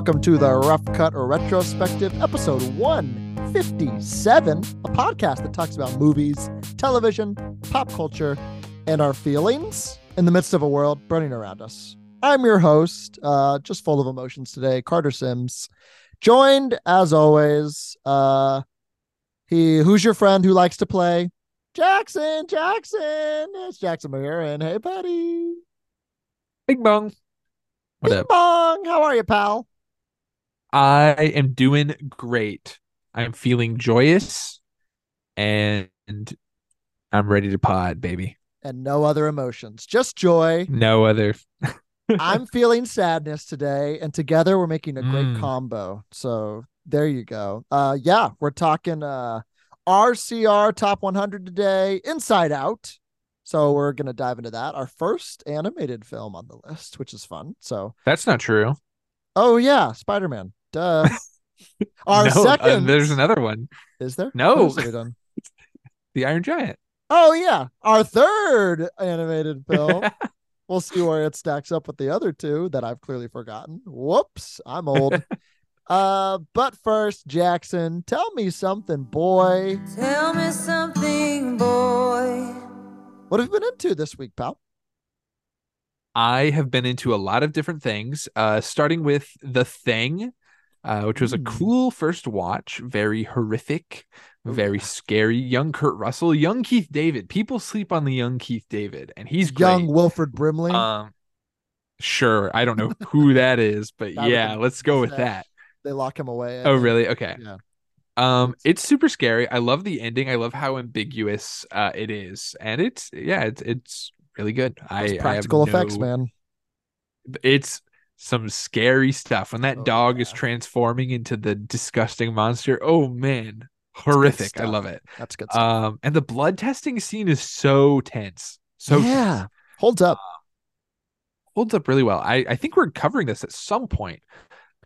and welcome to the Rough Cut or Retrospective, episode 157, a podcast that talks about movies, television, pop culture, and our feelings in the midst of a world burning around us. I'm your host, uh, just full of emotions today, Carter Sims, joined as always. Uh, he, who's your friend who likes to play? Jackson, Jackson, it's Jackson Mahuron. Hey, buddy. Bing bong. What Bing up? bong. How are you, pal? I am doing great. I'm feeling joyous and I'm ready to pod, baby. And no other emotions, just joy. No other. I'm feeling sadness today, and together we're making a great Mm. combo. So there you go. Uh, yeah, we're talking uh RCR Top 100 today, Inside Out. So we're gonna dive into that. Our first animated film on the list, which is fun. So That's not true. oh yeah, Spider Man. Duh. Our no, uh, second. there's another one. Is there? No. What else have we done? The Iron Giant. Oh yeah, our third animated film. we'll see where it stacks up with the other two that I've clearly forgotten. Whoops, I'm old. uh, but first, Jackson, tell me something, boy. Tell me something, boy. What have you been into this week, pal? I have been into a lot of different things, uh, starting with The Thing, uh, which was a Mm. cool first watch, very horrific, very scary. Young Kurt Russell, young Keith David. People sleep on the young Keith David, and he's Young. Wilford Brimley. Um, sure. I don't know who that is, but with yeah, let's go with that. they lock him away. Oh, really? Okay. Yeah. Um, it's super scary. I love the ending. I love how ambiguous uh it is, and it's yeah, it's it's really good. Those I I practical effects, no- man. It's some scary stuff when that Oh, dog is transforming into the disgusting monster. Oh man, horrific! I love it. That's good stuff. Um, and the blood testing scene is so tense. So yeah, tense. holds up. holds up really well. I I think we're covering this at some point.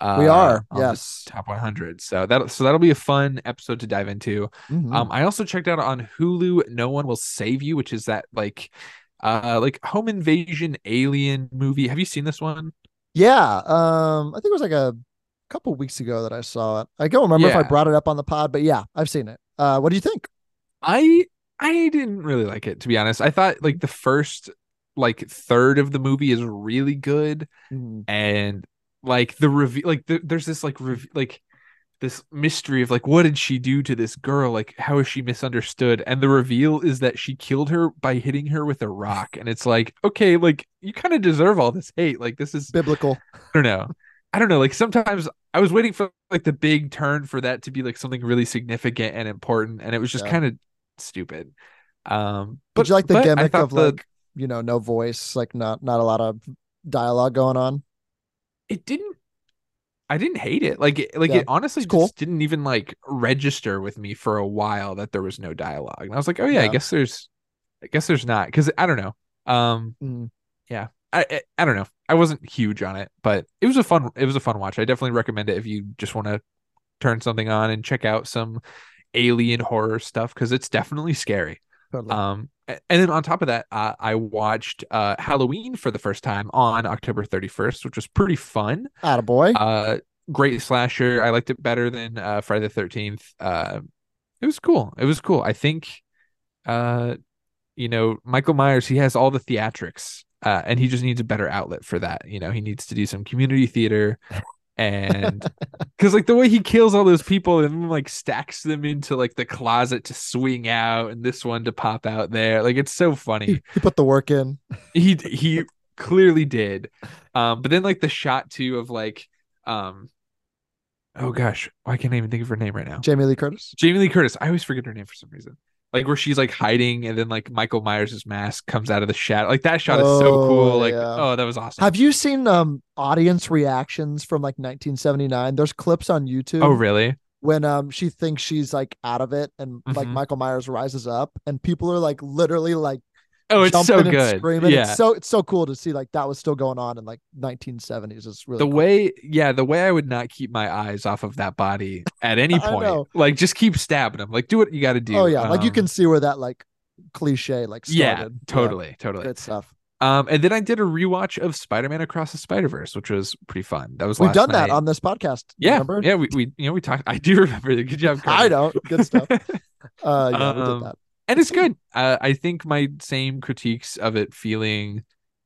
Uh, we are. Yes. top 100. So that so that'll be a fun episode to dive into. Mhm. Um, I also checked out on Hulu "No One Will Save You," which is that like, uh, like home invasion alien movie. Have you seen this one? Yeah, um, I think it was like a couple weeks ago that I saw it. I don't remember if I brought it up on the pod, but yeah, I've seen it. Uh, what do you think? I I didn't really like it to be honest. I thought like the first like third of the movie is really good, Mhm. and like the review, like the, there's this like rev- like this mystery of like what did she do to this girl? Like how is she misunderstood? And the reveal is that she killed her by hitting her with a rock, and it's like okay, like you kind of deserve all this hate. Like this is Biblical. I don't know. I don't know. Like sometimes I was waiting for like the big turn for that to be like something really significant and important, and it was just Yeah. kind of stupid. Um, but Did you like the gimmick of the- like you know no voice, like not not a lot of dialogue going on? it didn't. I didn't hate it. Like like Yeah, it honestly cool. just didn't even like register with me for a while that there was no dialogue, and I was like, oh yeah, I guess there's, I guess there's not because I don't know. Um, Mhm. yeah, I, I I don't know. I wasn't huge on it, but it was a fun it was a fun watch. I definitely recommend it if you just want to turn something on and check out some alien horror stuff because it's definitely scary. Totally. Um, and then on top of that, uh, I watched uh Halloween for the first time on October 31st, which was pretty fun. Attaboy. Uh, great slasher. I liked it better than uh Friday the 13th. Uh, it was cool. It was cool. I think, uh, you know, Michael Myers, he has all the theatrics, uh, and he just needs a better outlet for that. You know, he needs to do some community theater. And because like the way he kills all those people and like stacks them into like the closet to swing out and this one to pop out there, like it's so funny. He, he put the work in. he he clearly did. Um but then like the shot too of like um oh gosh why can't i even think of her name right now? Jamie Lee Curtis. jamie lee curtis. I always forget her name for some reason like where she's like hiding and then like michael myers' mask comes out of the shadow like that shot is so Oh, cool like yeah. oh that was awesome Have you seen um audience reactions from like 1979? There's clips on YouTube. oh really when um she thinks she's like out of it and like Mhm. Michael Myers rises up and people are like literally like oh it's so and good screaming. yeah It's so it's so cool to see like that was still going on in like 1970s. It's really the cool. way yeah the way i would not keep my eyes off of that body at any point like just keep stabbing him. like do what you got to do Oh yeah, like you Um, can see where that like cliche like started. yeah totally totally Great stuff. Um, and then I did a rewatch of Spider-Man Across the Spider-Verse, which was pretty fun. That was We've done that on this podcast. yeah, remember? yeah. We, we you know we talked. I do remember. The good job. I don't. Good stuff. Uh, yeah, we Um, did that. And it's good. Uh, I think my same critiques of it feeling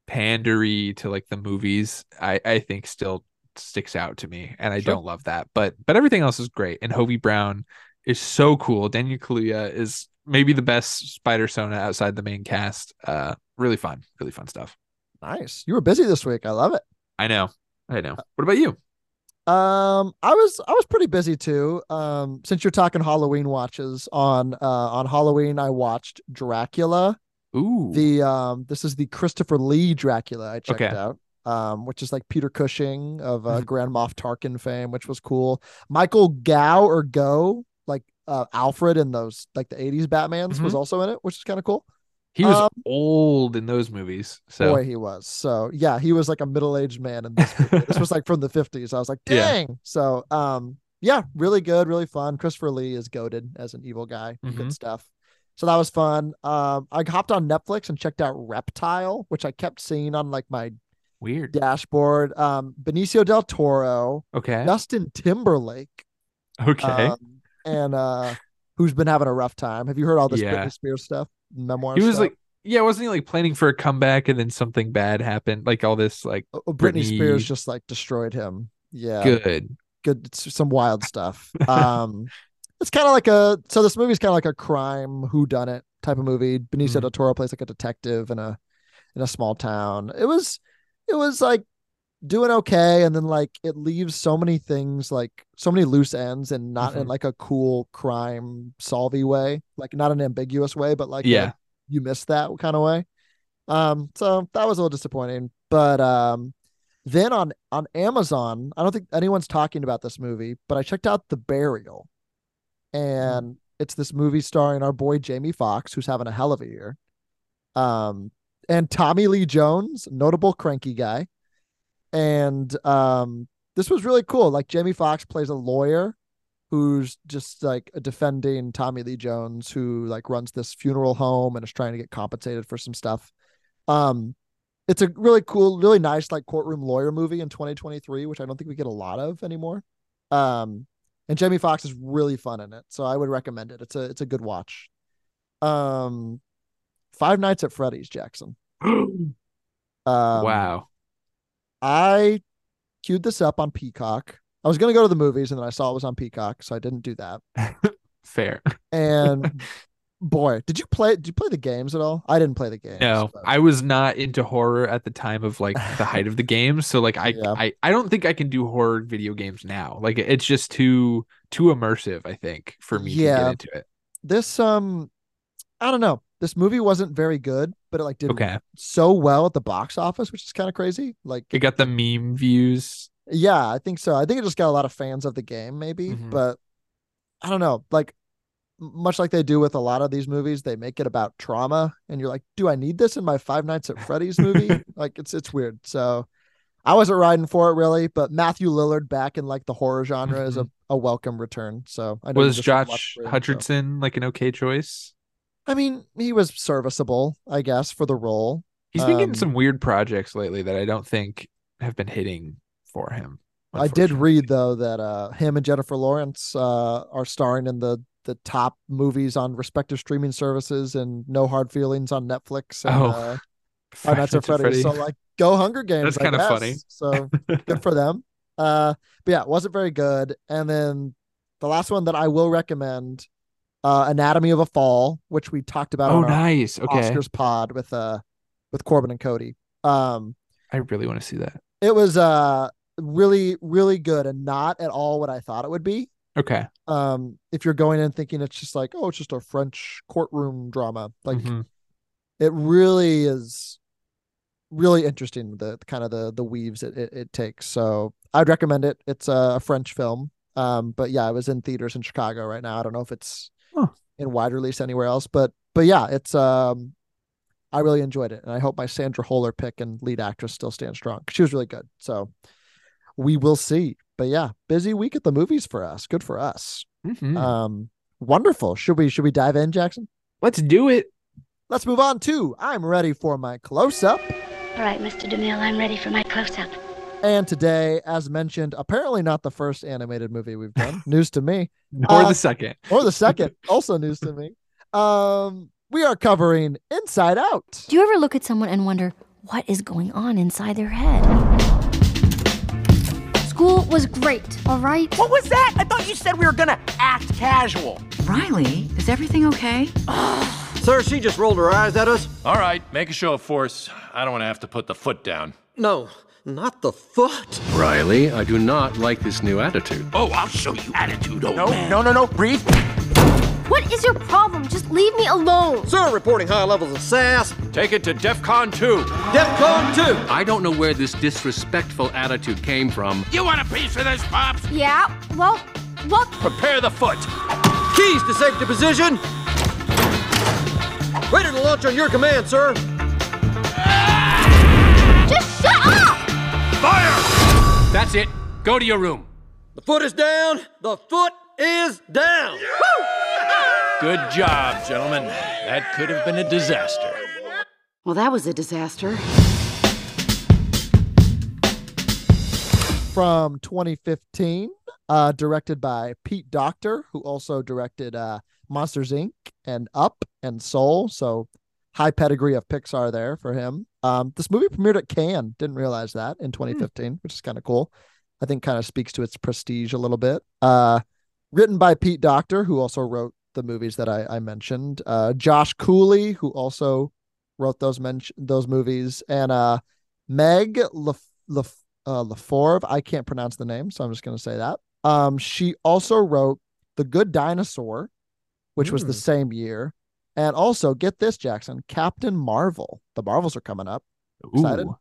pandery to like the movies, I I think still sticks out to me, and I Sure. don't love that. But but everything else is great, and Hobie Brown is so cool. Daniel Kaluuya is maybe the best Spider Sona outside the main cast. Uh, really fun, really fun stuff. Nice. You were busy this week. I love it. I know, I know. What about you? Um, I was I was pretty busy too. Um, since you're talking Halloween watches on uh on Halloween, I watched Dracula. Ooh, The um, this is the Christopher Lee Dracula I checked Okay. out. Um, which is like Peter Cushing of uh, Mhm. Grand Moff Tarkin fame, which was cool. Michael Gow or Go, like uh Alfred in those like the '80s Batman's, was Mhm. also in it, which is kind of cool. He was um, old in those movies. So Boy, he was. So yeah, he was like a middle-aged man in this movie. this was like from the 50s. I was like, Yeah. dang. So um, yeah, really good, really fun. Christopher Lee is goaded as an evil guy. Mhm. Good stuff. So that was fun. Um, I hopped on Netflix and checked out Reptile, which I kept seeing on like my weird. dashboard. Um, Benicio del Toro, Okay. Justin Timberlake, Okay. um, and uh, who's been having a rough time. Have you heard all this Yeah. Britney Spears stuff? Memoir. he was stuff? like, yeah, wasn't he like planning for a comeback and then something bad happened? Like all this, like Oh, Britney Spears just like destroyed him. Yeah. good. good it's some wild stuff um it's kind of like a so this movie's kind of like a crime who done it type of movie benicio Mhm. del toro plays like a detective in a in a small town it was it was like doing okay and then like it leaves so many things like so many loose ends and not in Mhm. like a cool crime solvy way like not an ambiguous way but like a Yeah. you missed that kind of way um so that was a little disappointing but um then on on Amazon, I don't think anyone's talking about this movie, but I checked out The Burial. And it's this movie starring our boy Jamie Foxx who's having a hell of a year. Um and Tommy Lee Jones, notable cranky guy. And um this was really cool. Like Jamie Foxx plays a lawyer who's just like defending Tommy Lee Jones, who like runs this funeral home and is trying to get compensated for some stuff. Um, it's a really cool, really nice like courtroom lawyer movie in 2023, which I don't think we get a lot of anymore. Um, and Jamie Foxx is really fun in it, so I would recommend it. It's a it's a good watch. Um, Five Nights at Freddy's, Jackson. Um, wow. I queued this up on Peacock. I was gonna go to the movies, and then I saw it was on Peacock, so I didn't do that. Fair. And boy, did you play? Did you play the games at all? I didn't play the games. No, but- I was not into horror at the time of like the height of the game. So like I, Yeah. I I don't think I can do horror video games now. Like it's just too too immersive, I think, for me to Yeah. get into it. this um I don't know. This movie wasn't very good, but it like did Okay. so well at the box office, which is kind of crazy. Like It got the meme views. yeah, I think so. I think it just got a lot of fans of the game maybe, Mhm. but I don't know. Like much like they do with a lot of these movies, they make it about trauma and you're like, "Do I need this in my Five Nights at Freddy's movie?" like it's it's weird. So I wasn't riding for it really, but Matthew Lillard back in like the horror genre is a, a welcome return. So I know Was Josh through, so- Hutcherson like an okay choice? I mean, he was serviceable, I guess, for the role. He's been getting Um, some weird projects lately that I don't think have been hitting for him. I did read though that uh him and Jennifer Lawrence uh are starring in the the top movies on respective streaming services and No Hard Feelings on Netflix and Oh, uh Five Nights at Freddy's. Freddy. So like go Hunger Games. That's kinda funny. So good for them. Uh but yeah, it wasn't very good. And then the last one that I will recommend, uh Anatomy of a Fall, which we talked about oh, nice. Okay. Oscars pod with uh with Corbin and Cody. Um I really want to see that. it was uh really really good and not at all what I thought it would be. Okay. Um if you're going in thinking it's just like oh it's just a French courtroom drama like Mhm. it really is really interesting the kind of the the weaves it, it, it takes so I'd recommend it it's a, a French film um but yeah it was in theaters in Chicago right now I don't know if it's Huh. in wide release anywhere else but but yeah it's um I really enjoyed it and I hope my Sandra Hüller pick and lead actress still stands strong 'cause she was really good so we will see but yeah busy week at the movies for us good for us Mhm. um wonderful should we should we dive in Jackson Let's do it. Let's move on to I'm ready for my close up All right, Mr. DeMille, I'm ready for my close up. And today, as mentioned, apparently not the first animated movie we've done. news to me. Or Uh, the second. Or the second. also news to me. Um, we are covering Inside Out. Do you ever look at someone and wonder what is going on inside their head? School was great, all right? What was that? I thought you said we were gonna act casual. Riley, is everything okay? Sir, she just rolled her eyes at us. All right, make a show of force. I don't want to have to put the foot down. No, not the foot. Riley, I do not like this new attitude. Oh, I'll show you attitude, old No, man. no, no, no. Breathe. What is your problem? Just leave me alone. Sir, reporting high levels of sass. Take it to DEFCON 2. DEFCON 2. I don't know where this disrespectful attitude came from. You want a piece of this, Pops? Yeah, well, look. Prepare the foot. Keys to safety position. Ready to launch on your command, sir. Just shut up! Fire! That's it. Go to your room. The foot is down. The foot is down. Good job, gentlemen. That could have been a disaster. Well, that was a disaster. from 2015, uh, directed by Pete Docter, who also directed uh, Monsters Inc. and Up and Soul. So high pedigree of Pixar there for him. Um, this movie premiered at Cannes. Didn't realize that in 2015, which is kind of cool. I think kind of speaks to its prestige a little bit. Uh, written by Pete Docter, who also wrote the movies that I, I mentioned. Uh, Josh Cooley, who also wrote those men- those movies, and uh, Meg Lef- Lef- uh, Leforve. I can't pronounce the name, so I'm just going to say that. Um, she also wrote The Good Dinosaur, which was the Hmm. same year, and also get this, Jackson, Captain Marvel. The Marvels are coming up. Excited? Ooh.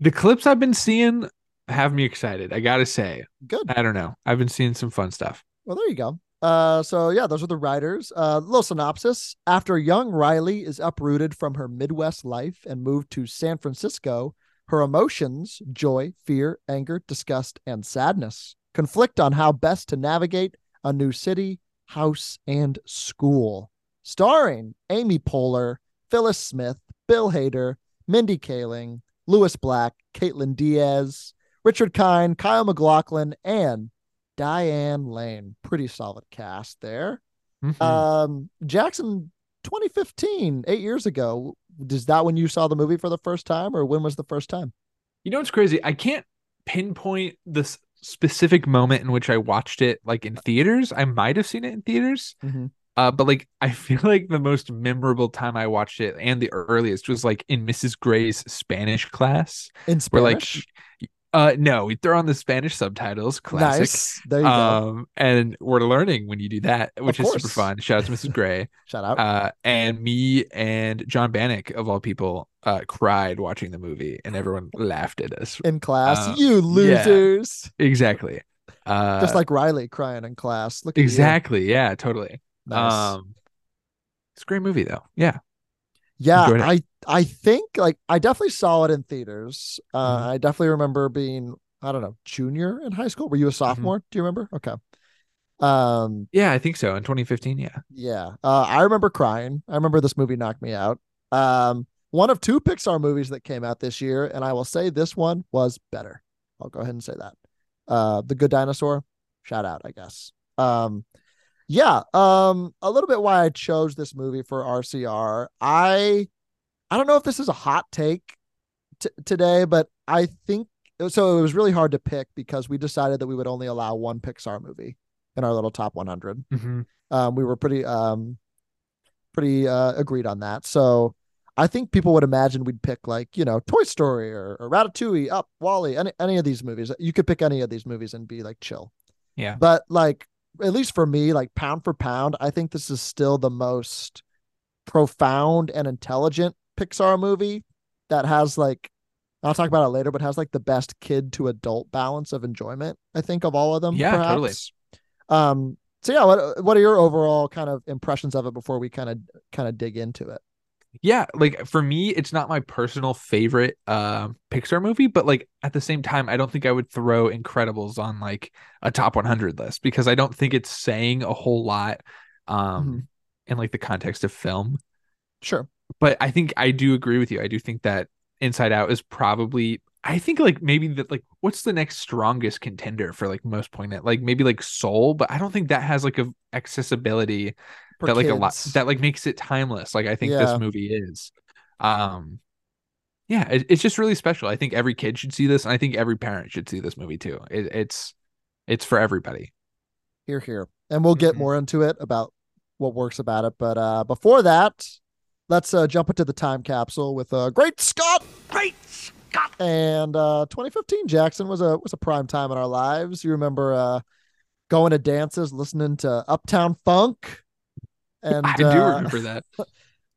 The clips I've been seeing have me excited. I gotta say. Good. I don't know. I've been seeing some fun stuff. Well, there you go. Uh, so yeah, those are the writers. Uh, little synopsis: After young Riley is uprooted from her Midwest life and moved to San Francisco, her emotions joy, fear, anger, disgust, and sadness conflict on how best to navigate a new city, house, and school. Starring Amy Poehler, Phyllis Smith, Bill Hader, Mindy Kaling, Lewis Black, Kaitlyn Dias, Richard Kind, Kyle MacLachlan, and Diane Lane. Pretty solid cast there. Mhm. Um, Jackson, 2015, eight years ago. Is that when you saw the movie for the first time, or when was the first time? You know what's crazy? I can't pinpoint the s- specific moment in which I watched it like in theaters. I might have seen it in theaters. Mhm. Uh, but like I feel like the most memorable time I watched it and the earliest was like in Mrs. Gray's Spanish class. In Where like Spanish. uh no, we throw on the Spanish subtitles, classic. nice. There you go. Um and we're learning when you do that, which is super fun. Shout out to Mrs. Gray. Shout out. uh and me and John Bannock of all people uh cried watching the movie and everyone laughed at us. in class, uh, you losers. Exactly. Uh Just like Riley crying in class. Look exactly. Yeah, totally. Nice. Um it's a great movie though. Yeah. yeah. I I think like I definitely saw it in theaters. Uh, Mhm. I definitely remember being I don't know junior in high school. Were you a Mm-hmm. sophomore? Do you remember? Okay. Um. Yeah, I think so. In 2015, yeah. Yeah. Uh, I remember crying. I remember this movie knocked me out. Um. One of two Pixar movies that came out this year, and I will say this one was better. I'll go ahead and say that. Uh, The Good Dinosaur. Shout out, I guess. Um. Yeah. Um. A little bit why I chose this movie for RCR. I I don't know if this is a hot take t- today, but I think so. It was really hard to pick because we decided that we would only allow one Pixar movie in our little top 100. Mm-hmm. Um, we were pretty um pretty uh agreed on that. So I think people would imagine we'd pick like you know Toy Story or, or Ratatouille, Up, WALL-E, any any of these movies. You could pick any of these movies and be like chill. Yeah. But like at least for me, like pound for pound, I think this is still the most profound and intelligent Pixar movie that has like I'll talk about it later, but has like the best kid to adult balance of enjoyment, I think, of all of them. Yeah, totally. Um so yeah, what what are your overall kind of impressions of it before we kind of kind of dig into it? Yeah, like for me, it's not my personal favorite um Pixar movie, but like at the same time, I don't think I would throw Incredibles on like a top 100 list because I don't think it's saying a whole lot um Mhm. in like the context of film. Sure. But I think I do agree with you. I do think that Inside Out is probably I think like maybe that like what's the next strongest contender for like most poignant like maybe like Soul, but I don't think that has like a accessibility that like a lot that like makes it timeless. Like I think Yeah. this movie is. Um, yeah, it, it's just really special. I think every kid should see this, and I think every parent should see this movie too. It, it's it's for everybody. Here, here. And we'll get Mhm. more into it about what works about it. But uh, before that, let's uh, jump into the time capsule with uh, Great Scott. Great Scott! And uh, 2015 Jackson was a was a prime time in our lives. You remember uh, going to dances, listening to Uptown Funk. And I do uh, remember that.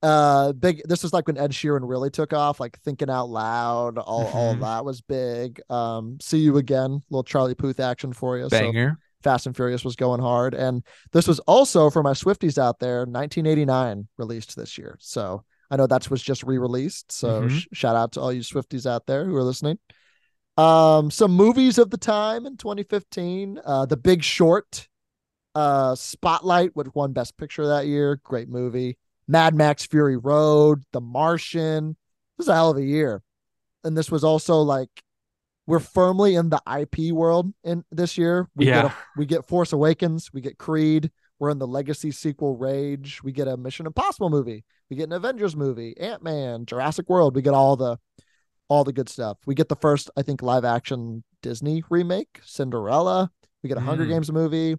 uh big this was like when ed sheeran really took off like thinking out loud all all of Mhm. that was big um see you again little charlie puth action for you so Banger. fast and furious was going hard and this was also for my swifties out there 1989 released this year so i know that was just re-released so Mhm. sh- shout out to all you swifties out there who are listening um some movies of the time in 2015 uh the big short uh spotlight which won best picture that year great movie Mad Max Fury Road, The Martian. This was a hell of a year. And this was also like we're firmly in the IP world in this year. We get Yeah. a, we get Force Awakens, we get Creed, we're in the legacy sequel Rage, we get a Mission Impossible movie, we get an Avengers movie, Ant-Man, Jurassic World, we get all the all the good stuff. We get the first, I think, live action Disney remake, Cinderella. We get a Hunger Mm. Games movie,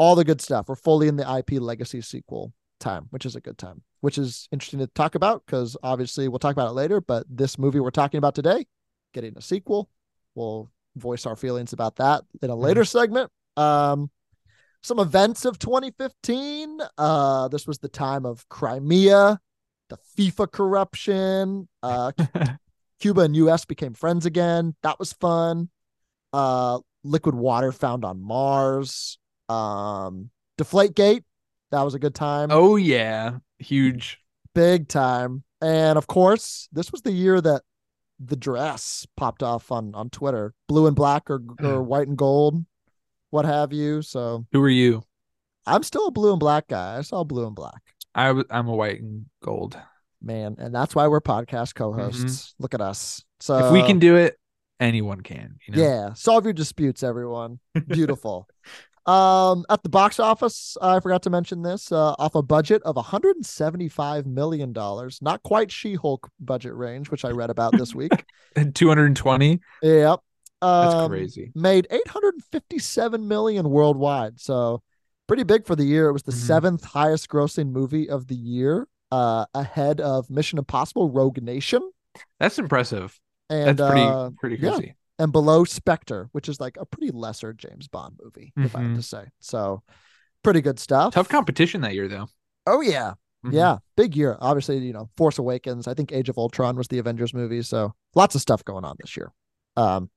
all the good stuff. We're fully in the IP legacy sequel time, which is a good time, which is interesting to talk about because obviously we'll talk about it later. But this movie we're talking about today, getting a sequel, we'll voice our feelings about that in a later segment. Um, some events of 2015. Uh, this was the time of Crimea, the FIFA corruption. Uh, Cuba and US became friends again. That was fun. Uh, liquid water found on Mars. Um, Deflategate. That was a good time. Oh yeah, huge. Big time. And of course, this was the year that the dress popped off on on Twitter. Blue and black or or white and gold, what have you. So Who are you? I'm still a blue and black guy. I saw blue and black. I w- I'm a white and gold. Man, and that's why we're podcast co-hosts. Look at us. So Mm-hmm. if we can do it, anyone can. You know? Yeah, solve your disputes, everyone. Beautiful. Um, at the box office, I forgot to mention this. Uh, off a budget of 175 million dollars, not quite She-Hulk budget range, which I read about this week. And 220. yep, That's Um, crazy. Made 857 million worldwide, so pretty big for the year. It was the Mhm. seventh highest grossing movie of the year, uh, ahead of Mission Impossible: Rogue Nation, That's impressive. and That's pretty uh, pretty yeah. And below Spectre, which is like a pretty lesser James Bond movie, if I have Mhm. to say. So pretty good stuff. Tough competition that year though. Oh yeah. Mhm. Yeah. Big year. Obviously, you know, Force Awakens. I think Age of Ultron was the Avengers movie. So lots of stuff going on this year. Um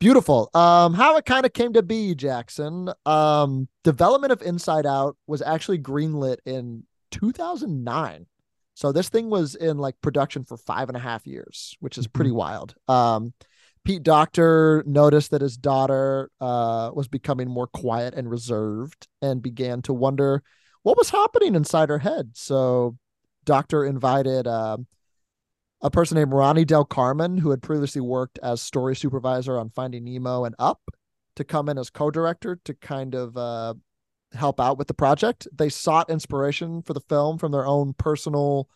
beautiful. Um, how it kind of came to be, Jackson. Um, development of Inside Out was actually greenlit in 2009. So this thing was in like production for five and a half years, which is pretty wild. Um, Pete Docter noticed that his daughter uh, was becoming more quiet and reserved and began to wonder what was happening inside her head. So Docter invited uh, a person named Ronnie Del Carmen, who had previously worked as story supervisor on Finding Nemo and Up, to come in as co-director to kind of uh, help out with the project. They sought inspiration for the film from their own personal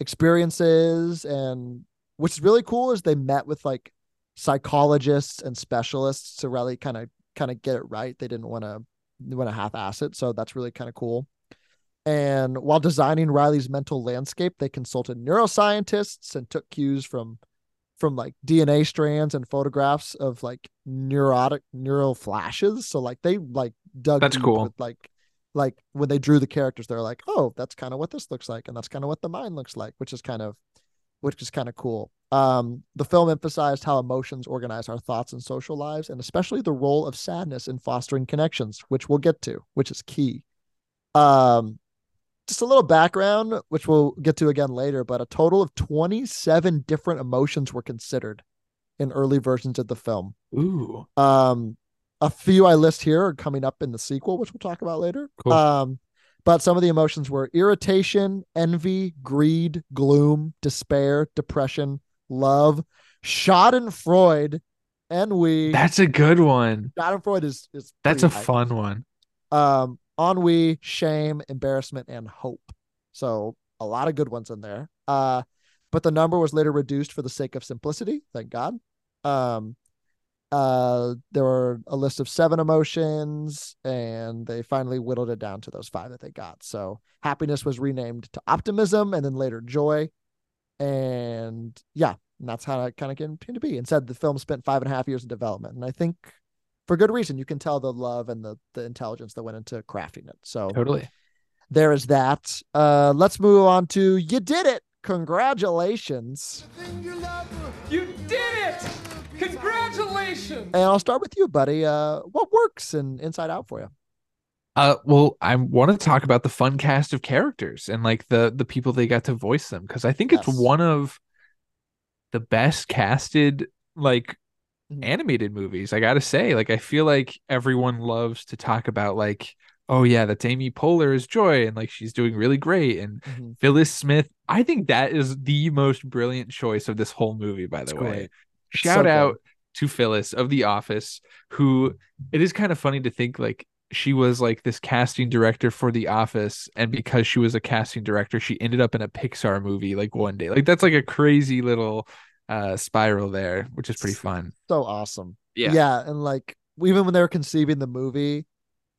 experiences, and what's really cool is they met with like psychologists and specialists to really kind of kind of get it right. They didn't want to want to half-ass it, so that's really kind of cool. And while designing Riley's mental landscape, they consulted neuroscientists and took cues from from like DNA strands and photographs of like neurotic neural flashes. So like they like dug That's cool. with, like like when they drew the characters, they're like, oh, that's kind of what this looks like, and that's kind of what the mind looks like, which is kind of which is kind of cool. Um, the film emphasized how emotions organize our thoughts and social lives, and especially the role of sadness in fostering connections, which we'll get to, which is key. Um, just a little background, which we'll get to again later, but a total of 27 different emotions were considered in early versions of the film. Ooh. Um, a few I list here are coming up in the sequel, which we'll talk about later. Cool. Um, but some of the emotions were irritation, envy, greed, gloom, despair, depression, love Schadenfreude, and we. That's a good one. Schadenfreude is is That's a fun one. Um, ennui, shame, embarrassment, and hope. So a lot of good ones in there. Uh, but the number was later reduced for the sake of simplicity. Thank God. Um, uh, there were a list of seven emotions, and they finally whittled it down to those five that they got. So happiness was renamed to optimism, and then later joy. And yeah, and that's how it kind of came to be. And said the film spent five and a half years in development, and I think for good reason. You can tell the love and the the intelligence that went into crafting it. So Totally. there is that. Uh, let's move on to you did it. Congratulations. You did it! Congratulations! And I'll start with you, buddy. Uh, what works in Inside Out for you? Uh, well, I want to talk about the fun cast of characters and like the the people they got to voice them because I think it's one of the best casted like Mhm. animated movies. I gotta say, like I feel like everyone loves to talk about like, oh yeah, that's Amy Poehler is Joy and like she's doing really great and Mhm. Phyllis Smith. I think that is the most brilliant choice of this whole movie. By the way, great. Shout so good. out to Phyllis of The Office, who it is kind of funny to think like she was like this casting director for The Office, and because she was a casting director, she ended up in a Pixar movie like one day. Like that's like a crazy little uh spiral there, which is pretty fun. So awesome. Yeah. Yeah. And like, even when they were conceiving the movie,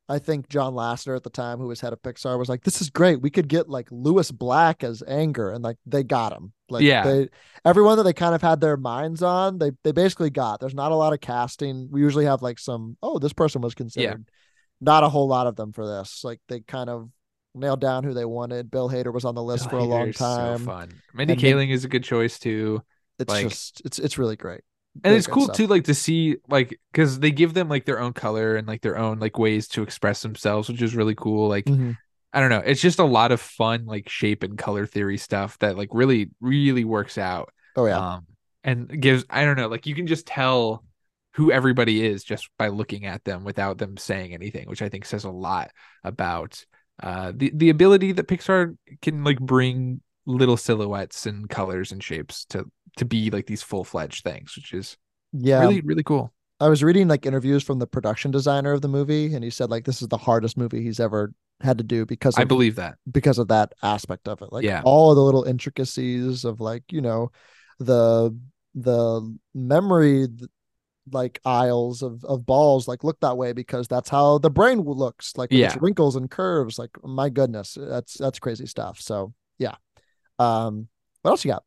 I think John Lasseter at the time, who was head of Pixar, was like, "This is great. We could get like Lewis Black as Anger," and like they got him. Like, Yeah. they everyone that they kind of had their minds on, they they basically got. There's not a lot of casting. We usually have like some, oh, this person was considered. Not a whole lot of them for this. Like they kind of nailed down who they wanted. Bill Hader was on the list for a Bill long Hader's so time. fun. Mindy And Kaling is a good choice too. It's Like- just it's it's really great. and Really it's cool stuff. too like to see like because they give them like their own color and like their own like ways to express themselves which is really cool like Mhm. i don't know it's just a lot of fun like shape and color theory stuff that like really really works out Oh yeah. um and gives i don't know like you can just tell who everybody is just by looking at them without them saying anything which i think says a lot about uh the the ability that pixar can like bring little silhouettes and colors and shapes to to be like these full-fledged things which is yeah. really really cool I was reading like interviews from the production designer of the movie, and he said like this is the hardest movie he's ever had to do because of, i believe that because of that aspect of it. Like Yeah. all of the little intricacies of like you know the the memory like aisles of of balls like look that way because that's how the brain looks like Yeah. wrinkles and curves. Like my goodness, that's that's crazy stuff. So yeah. Um, what else you got?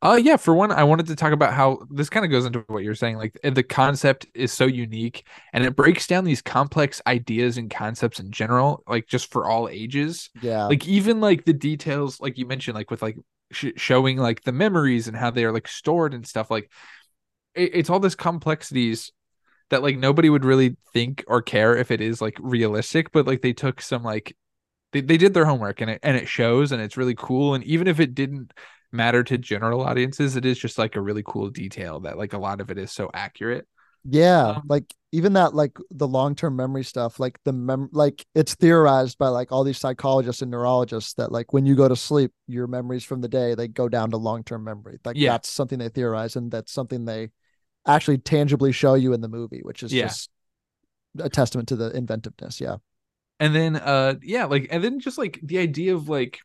Uh yeah, for one, I wanted to talk about how this kind of goes into what you're saying. Like the concept is so unique and it breaks down these complex ideas and concepts in general, like just for all ages. Yeah. Like even like the details, like you mentioned, like with like sh- showing like the memories and how they are like stored and stuff. Like it, it's all this complexities that like nobody would really think or care if it is like realistic, but like they took some like they, they did their homework and it and it shows and it's really cool. And even if it didn't matter to general audiences, it is just like a really cool detail that like a lot of it is so accurate. Yeah, Um, like even that like the long-term memory stuff, like the mem like it's theorized by like all these psychologists and neurologists that like when you go to sleep, your memories from the day they go down to long-term memory. Like Yeah. that's something they theorize and that's something they actually tangibly show you in the movie, which is Yeah. just a testament to the inventiveness. Yeah. and then uh yeah like and then just like the idea of like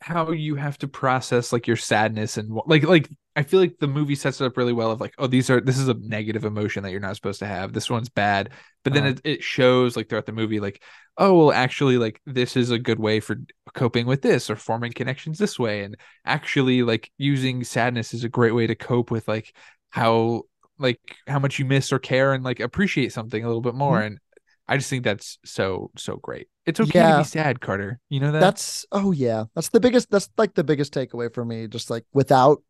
how you have to process like your sadness and like like i feel like the movie sets it up really well of like oh these are this is a negative emotion that you're not supposed to have this one's bad but then Uh-huh. it, it shows like throughout the movie like oh well actually like this is a good way for coping with this or forming connections this way and actually like using sadness is a great way to cope with like how like how much you miss or care and like appreciate something a little bit more and I just think that's so so great. It's okay to be sad, Carter. You know that? That's oh yeah. That's the biggest that's like the biggest takeaway for me. Just like without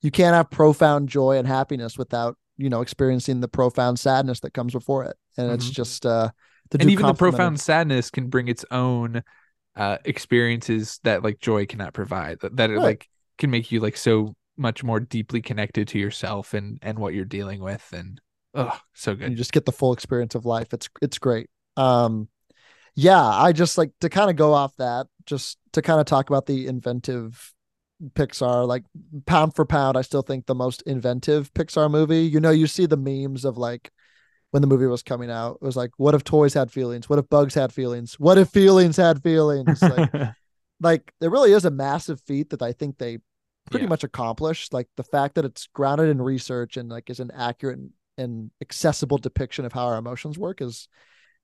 you can't have profound joy and happiness without, you know, experiencing the profound sadness that comes before it. And it's Mhm. just uh the and even the profound sadness can bring its own uh experiences that like joy cannot provide. That, that it like can make you like so much more deeply connected to yourself and and what you're dealing with and oh so good. you just get the full experience of life. It's it's great. Um yeah, I just like to kind of go off that, just to kind of talk about the inventive Pixar. Like pound for pound, I still think the most inventive Pixar movie. You know, you see the memes of like when the movie was coming out. It was like, what if toys had feelings? What if bugs had feelings? What if feelings had feelings? Like, like it really is a massive feat that I think they pretty Yeah. much accomplished. Like the fact that it's grounded in research and like is an accurate and, and accessible depiction of how our emotions work is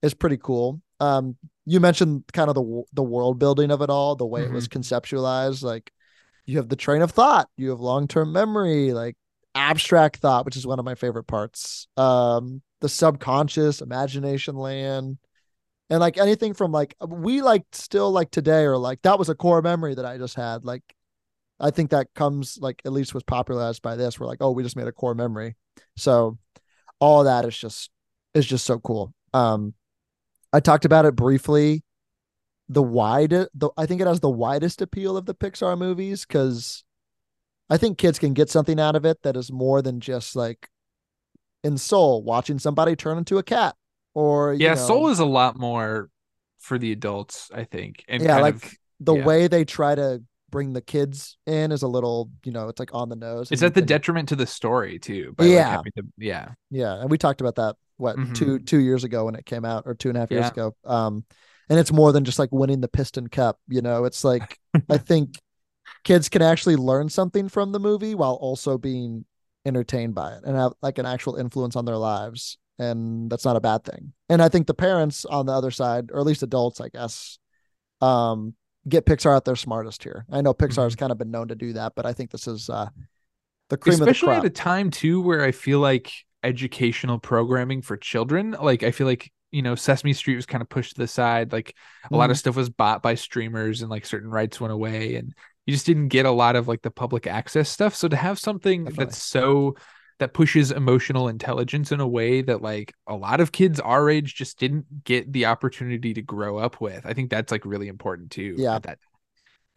is pretty cool. Um, you mentioned kind of the the world building of it all, the way it was conceptualized. Like you have the train of thought, you have long term memory, like abstract thought, which is one of my favorite parts. Um, the subconscious, imagination land, and like anything from like we like still like today or like that was a core memory that I just had. Like I think that comes like at least was popularized by this. We're like, oh, we just made a core memory. So all that is just is just so cool. Um I talked about it briefly. The wide the I think it has the widest appeal of the Pixar movies because I think kids can get something out of it that is more than just like in Soul watching somebody turn into a cat or you yeah, know, Soul is a lot more for the adults, I think. And yeah, like of- the yeah. way they try to bring the kids in is a little, you know, it's like on the nose. it's at the and- detriment to the story too. By, like, Yeah. having to- yeah. Yeah, and we talked about that what Mhm. two two years ago when it came out, or two and a half years Yeah. ago. Um, and it's more than just like winning the Piston Cup. You know, it's like I think kids can actually learn something from the movie while also being entertained by it and have like an actual influence on their lives, and that's not a bad thing. And I think the parents on the other side, or at least adults, I guess, um, get Pixar at their smartest here. I know Pixar has kind of been known to do that, but I think this is uh, the cream especially of the crop. Especially at a time too where I feel like educational programming for children, like I feel like you know Sesame Street was kind of pushed to the side. Like a lot of Mhm. stuff was bought by streamers, and like certain rights went away, and you just didn't get a lot of like the public access stuff. So to have something Definitely. that's so that pushes emotional intelligence in a way that like a lot of kids our age just didn't get the opportunity to grow up with. I think that's like really important too. Yeah. that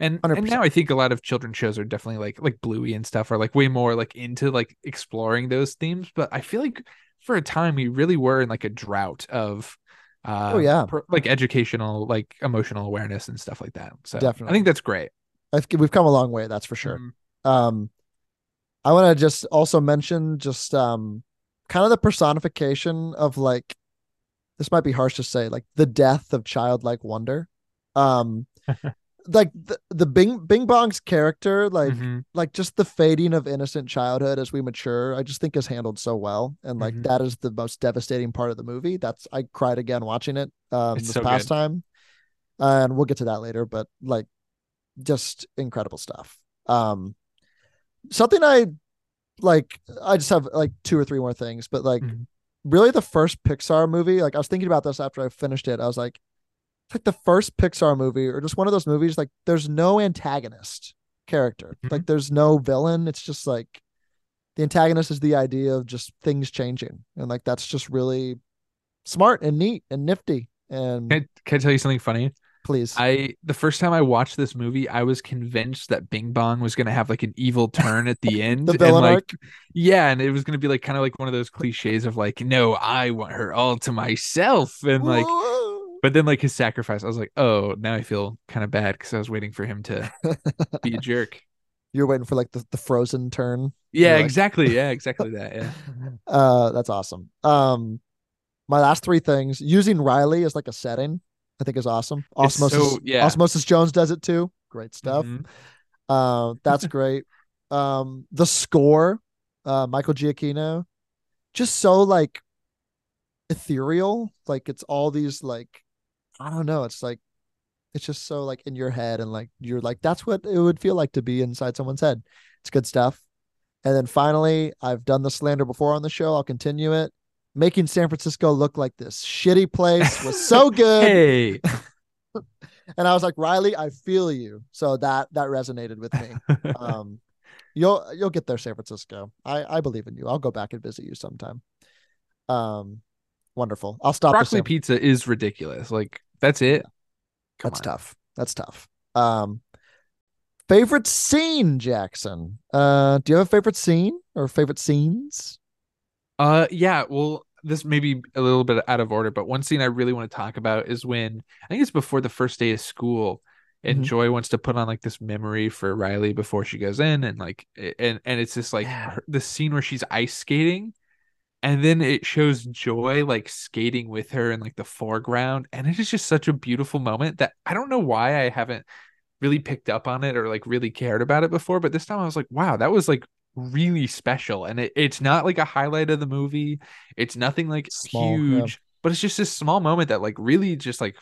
and 100%. and now I think a lot of children's shows are definitely like like Bluey and stuff are like way more like into like exploring those themes. But I feel like for a time we really were in like a drought of uh Oh, yeah. pro- like educational like emotional awareness and stuff like that. So definitely I think that's great. I've, we've come a long way, that's for sure. Mhm. Um, I want to just also mention just um, kind of the personification of like this might be harsh to say, like the death of childlike wonder. Um, like the, the Bing Bing Bong's character, like Mhm. like just the fading of innocent childhood as we mature, I just think is handled so well, and like Mhm. that is the most devastating part of the movie. That's I cried again watching it um, It's this so past good. time, and we'll get to that later. But like, just incredible stuff. Um, something I like. I just have like two or three more things, but like Mhm. really the first Pixar movie. Like I was thinking about this after I finished it. I was like, it's like the first Pixar movie, or just one of those movies. Like there's no antagonist character. Mhm. Like there's no villain. It's just like the antagonist is the idea of just things changing, and like that's just really smart and neat and nifty. And Can I, can I tell you something funny? Please, I the first time I watched this movie, I was convinced that Bing Bong was gonna have like an evil turn at the end. the and, like, arc. Yeah, and it was gonna be like kind of like one of those cliches of like, no, I want her all to myself, and like, but then like his sacrifice, I was like, oh, now I feel kind of bad because I was waiting for him to be a jerk. you're waiting for like the, the frozen turn. Yeah, like- exactly. Yeah, exactly that. Yeah. Uh, that's awesome. Um, my last three things using Riley as like a setting, I think is awesome. It's so- Osmosis, yeah. Osmosis Jones does it too. Great stuff. Mhm. Uh, that's great. Um, the score, uh, Michael Giacchino, just so like ethereal. Like it's all these like, I don't know. It's like, it's just so like in your head and like you're like that's what it would feel like to be inside someone's head. It's good stuff. And then finally, I've done the slander before on the show. I'll continue it. Making San Francisco look like this shitty place was so good. Hey. And I was like, Riley, I feel you. So that that resonated with me. Um, you'll you'll get there, San Francisco. I I believe in you. I'll go back and visit you sometime. Um, wonderful. I'll stop. Broccoli pizza is ridiculous. Like that's it. Come That's on. tough. That's tough. Um, favorite scene, Jackson. Uh, do you have a favorite scene or favorite scenes? Uh, yeah. Well, this may be a little bit out of order, but one scene I really want to talk about is when I think it's before the first day of school. and Mhm. Joy wants to put on like this memory for Riley before she goes in and like and and it's just like Yeah. the scene where she's ice skating and then it shows Joy like skating with her in like the foreground and it is just such a beautiful moment that I don't know why I haven't really picked up on it or like really cared about it before but this time I was like wow that was like really special and it, it's not like a highlight of the movie it's nothing like Small, yeah. huge but it's just this small moment that like really just like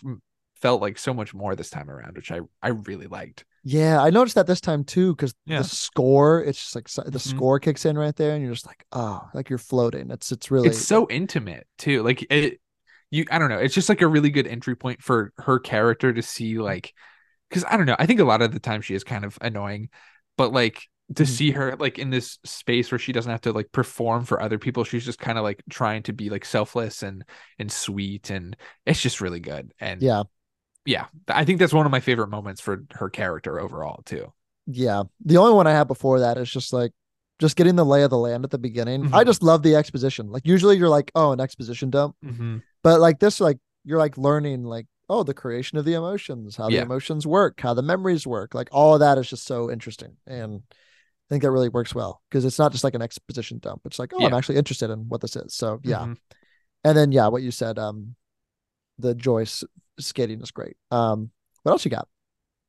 felt like so much more this time around which i i really liked Yeah, I noticed that this time too because Yeah. the score, it's just like the Mhm. score kicks in right there, and you're just like, oh, like you're floating. It's it's really it's so intimate too like it you i don't know it's just like a really good entry point for her character to see like because i don't know i think a lot of the time she is kind of annoying but like to Mhm. see her like in this space where she doesn't have to like perform for other people she's just kind of like trying to be like selfless and and sweet and it's just really good and yeah, yeah i think that's one of my favorite moments for her character overall too yeah. The only one I have before that is just like just getting the lay of the land at the beginning. I Mhm. just love the exposition. Like usually you're like, oh, an exposition dump, mm-hmm. but like this, like you're like learning like oh the creation of the emotions, how the emotions work, how the memories work. Like all of that is just so interesting and. I think that really works well because it's not just like an exposition dump. It's like, oh, I'm actually interested in what this is. So yeah, Mhm. and then yeah, what you said, um, the Joy's skating is great. Um, what else you got?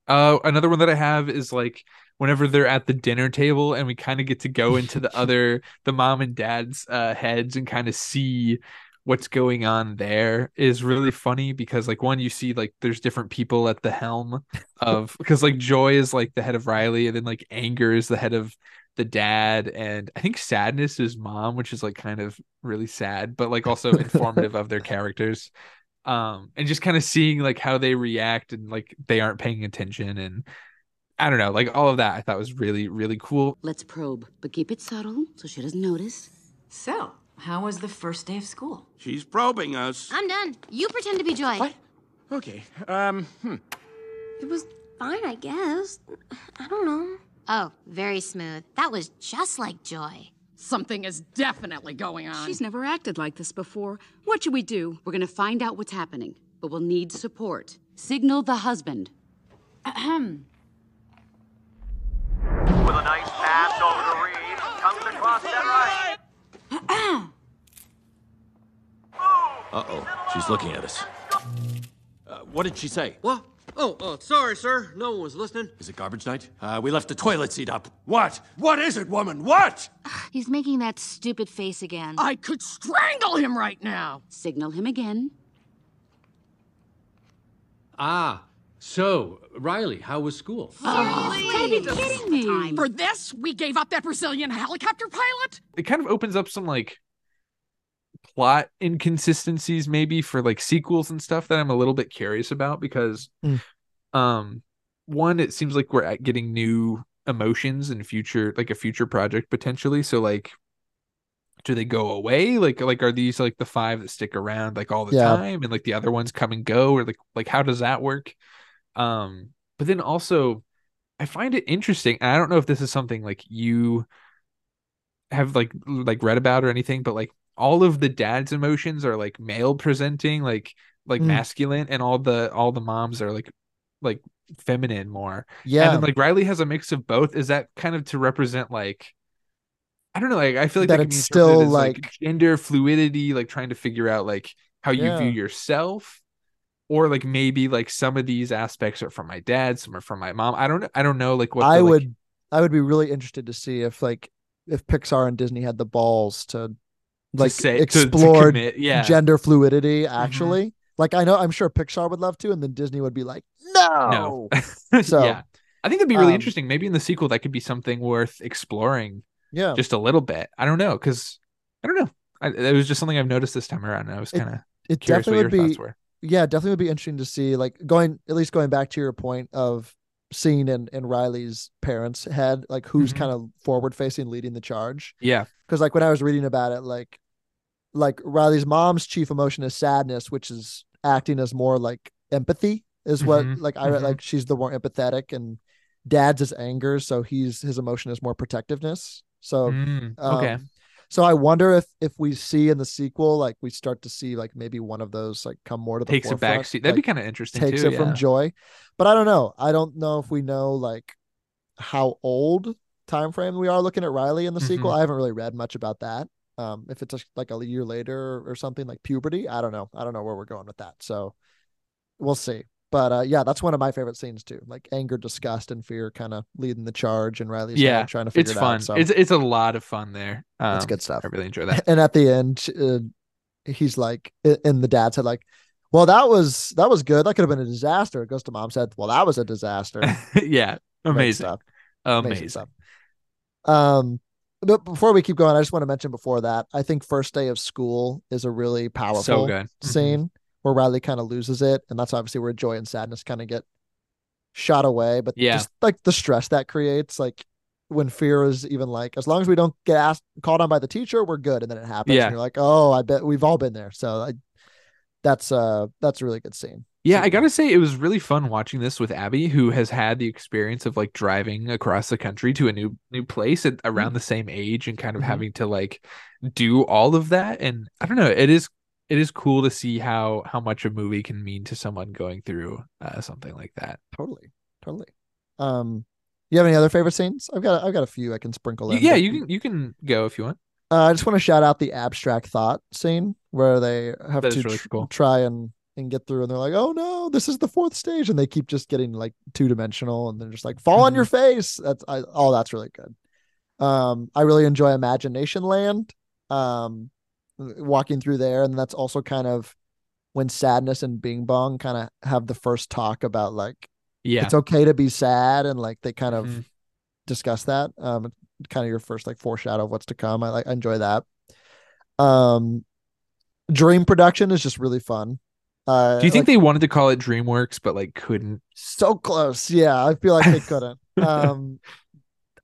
Uh, another one that I have is like whenever they're at the dinner table and we kind of get to go into the other the mom and dad's uh heads and kind of see what's going on there is really funny because like one you see like there's different people at the helm of because like Joy is like the head of Riley and then like Anger is the head of the dad and I think Sadness is mom which is like kind of really sad but like also informative of their characters um and just kind of seeing like how they react and like they aren't paying attention and I don't know like all of that I thought was really really cool Let's probe, but keep it subtle so she doesn't notice. So, how was the first day of school? She's probing us. I'm done. You pretend to be Joy. What? Okay. Um, hmm. It was fine, I guess. I don't know. Oh, very smooth. That was just like Joy. Something is definitely going on. She's never acted like this before. What should we do? We're gonna find out what's happening, but we'll need support. Signal the husband. Ahem. With a nice pass over to Reed, comes across that Uh-oh, she's looking at us. Uh, what did she say? What? Oh, oh, sorry, sir. No one was listening. Is it garbage night? Uh, we left the toilet seat up. What? What is it, woman? What? He's making that stupid face again. I could strangle him right now. Signal him again. Ah, so, Riley, how was school? Gotta be kidding me. For this, we gave up that Brazilian helicopter pilot? it kind of opens up some like plot inconsistencies maybe for like sequels and stuff that I'm a little bit curious about because Mm. um one it seems like we're at getting new emotions in future like a future project potentially so like do they go away like like are these like the five that stick around like all the Yeah. time and like the other ones come and go or like like how does that work um but then also I find it interesting and I don't know if this is something like you have like like read about or anything but like all of the dad's emotions are like male presenting like like Mm. masculine and all the all the moms are like like feminine more Yeah, and then like Riley has a mix of both is that kind of to represent like I don't know like I feel like That that, can it's be still, like, like- gender fluidity like trying to figure out like how you Yeah. view yourself or like maybe like some of these aspects are from my dad some are from my mom I don't I don't know like what I the, like- would I would be really interested to see if like if Pixar and Disney had the balls to like say to- to yeah gender fluidity actually. Like I know I'm sure Pixar would love to, and then Disney would be like, no. no So, yeah I think that'd be really um, interesting maybe in the sequel that could be something worth exploring Yeah. just a little bit I don't know because I don't know I, it was just something I've noticed this time around and I was kind of it curious what definitely your would be were yeah, definitely would be interesting to see like going at least going back to your point of seeing in, in Riley's parents' head, like who's Mhm. kind of forward facing leading the charge. yeah Because like when I was reading about it, like like Riley's mom's chief emotion is sadness, which is acting as more like empathy is what Mhm, like I read mhm. like she's the more empathetic and dad's is anger, so he's his emotion is more protectiveness. So Mm, um, okay So I wonder if if we see in the sequel, like we start to see like maybe one of those like come more to the Takes a backseat. That'd be kind of interesting. takes too, it from. Joy. But I don't know. I don't know if we know like how old time frame we are looking at Riley in the sequel. Mhm. I haven't really read much about that. Um, if it's like a year later or something like puberty, I don't know. I don't know where we're going with that. So we'll see. But uh, yeah, that's one of my favorite scenes too. Like anger, disgust, and fear kind of leading the charge, and Riley's Yeah, trying to figure it's it fun. out. So It's it's a lot of fun there. Um, It's good stuff. I really enjoy that. and at the end, uh, he's like, and the dad said like, "Well, that was that was good. That could have been a disaster." It goes to mom said, "Well, that was a disaster." yeah, amazing, stuff. amazing. stuff. Um, but before we keep going, I just want to mention before that, I think first day of school is a really powerful good. Mhm. scene where Riley kind of loses it, and that's obviously where joy and sadness kind of get shot away. But Yeah. just like the stress that creates, like when fear is even like, as long as we don't get asked called on by the teacher, we're good, and then it happens, Yeah. and you're like, oh, I bet we've all been there. So I, that's uh, that's a really good scene. Yeah, I gotta say it was really fun watching this with Abby, who has had the experience of like driving across the country to a new new place at around the same age and kind of Mhm. having to like do all of that. And I don't know, it is it is cool to see how how much a movie can mean to someone going through uh, something like that. Totally, totally. Um, you have any other favorite scenes? I've got I've got a few I can sprinkle in. yeah, you can you can go if you want. Uh, I just want to shout out the abstract thought scene where they have That is to really tr- cool. try and and get through, and they're like, "Oh no, this is the fourth stage," and they keep just getting like two dimensional, and they're just like, "Fall on your Mm-hmm. face." That's I, all. That's really good. Um, I really enjoy Imagination Land. Um, walking through there, and that's also kind of when Sadness and Bing Bong kind of have the first talk about like Yeah. it's okay to be sad, and like they kind of Mhm. discuss that. Um, kind of your first like foreshadow of what's to come. I like I enjoy that. Um, Dream production is just really fun. Uh, Do you think like, they wanted to call it DreamWorks but like couldn't? so close? Yeah, I feel like they couldn't. um,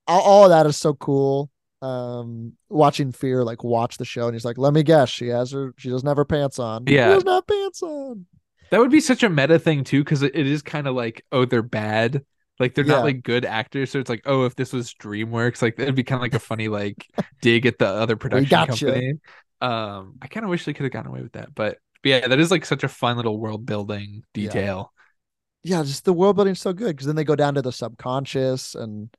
all, all of that is so cool. Um, watching Fear like watch the show, and he's like, "Let me guess, she has her, she doesn't have her pants on. Yeah, she doesn't have pants on." That would be such a meta thing too, because it, is kind of like, oh, they're bad. Like they're Yeah. not like good actors. So it's like, oh, if this was DreamWorks, like it'd be kind of like a funny like dig at the other production gotcha. company. Um, I kind of wish they could have gotten away with that, but yeah, that is like such a fun little world building detail. yeah, just the world building's so good because then they go down to the subconscious and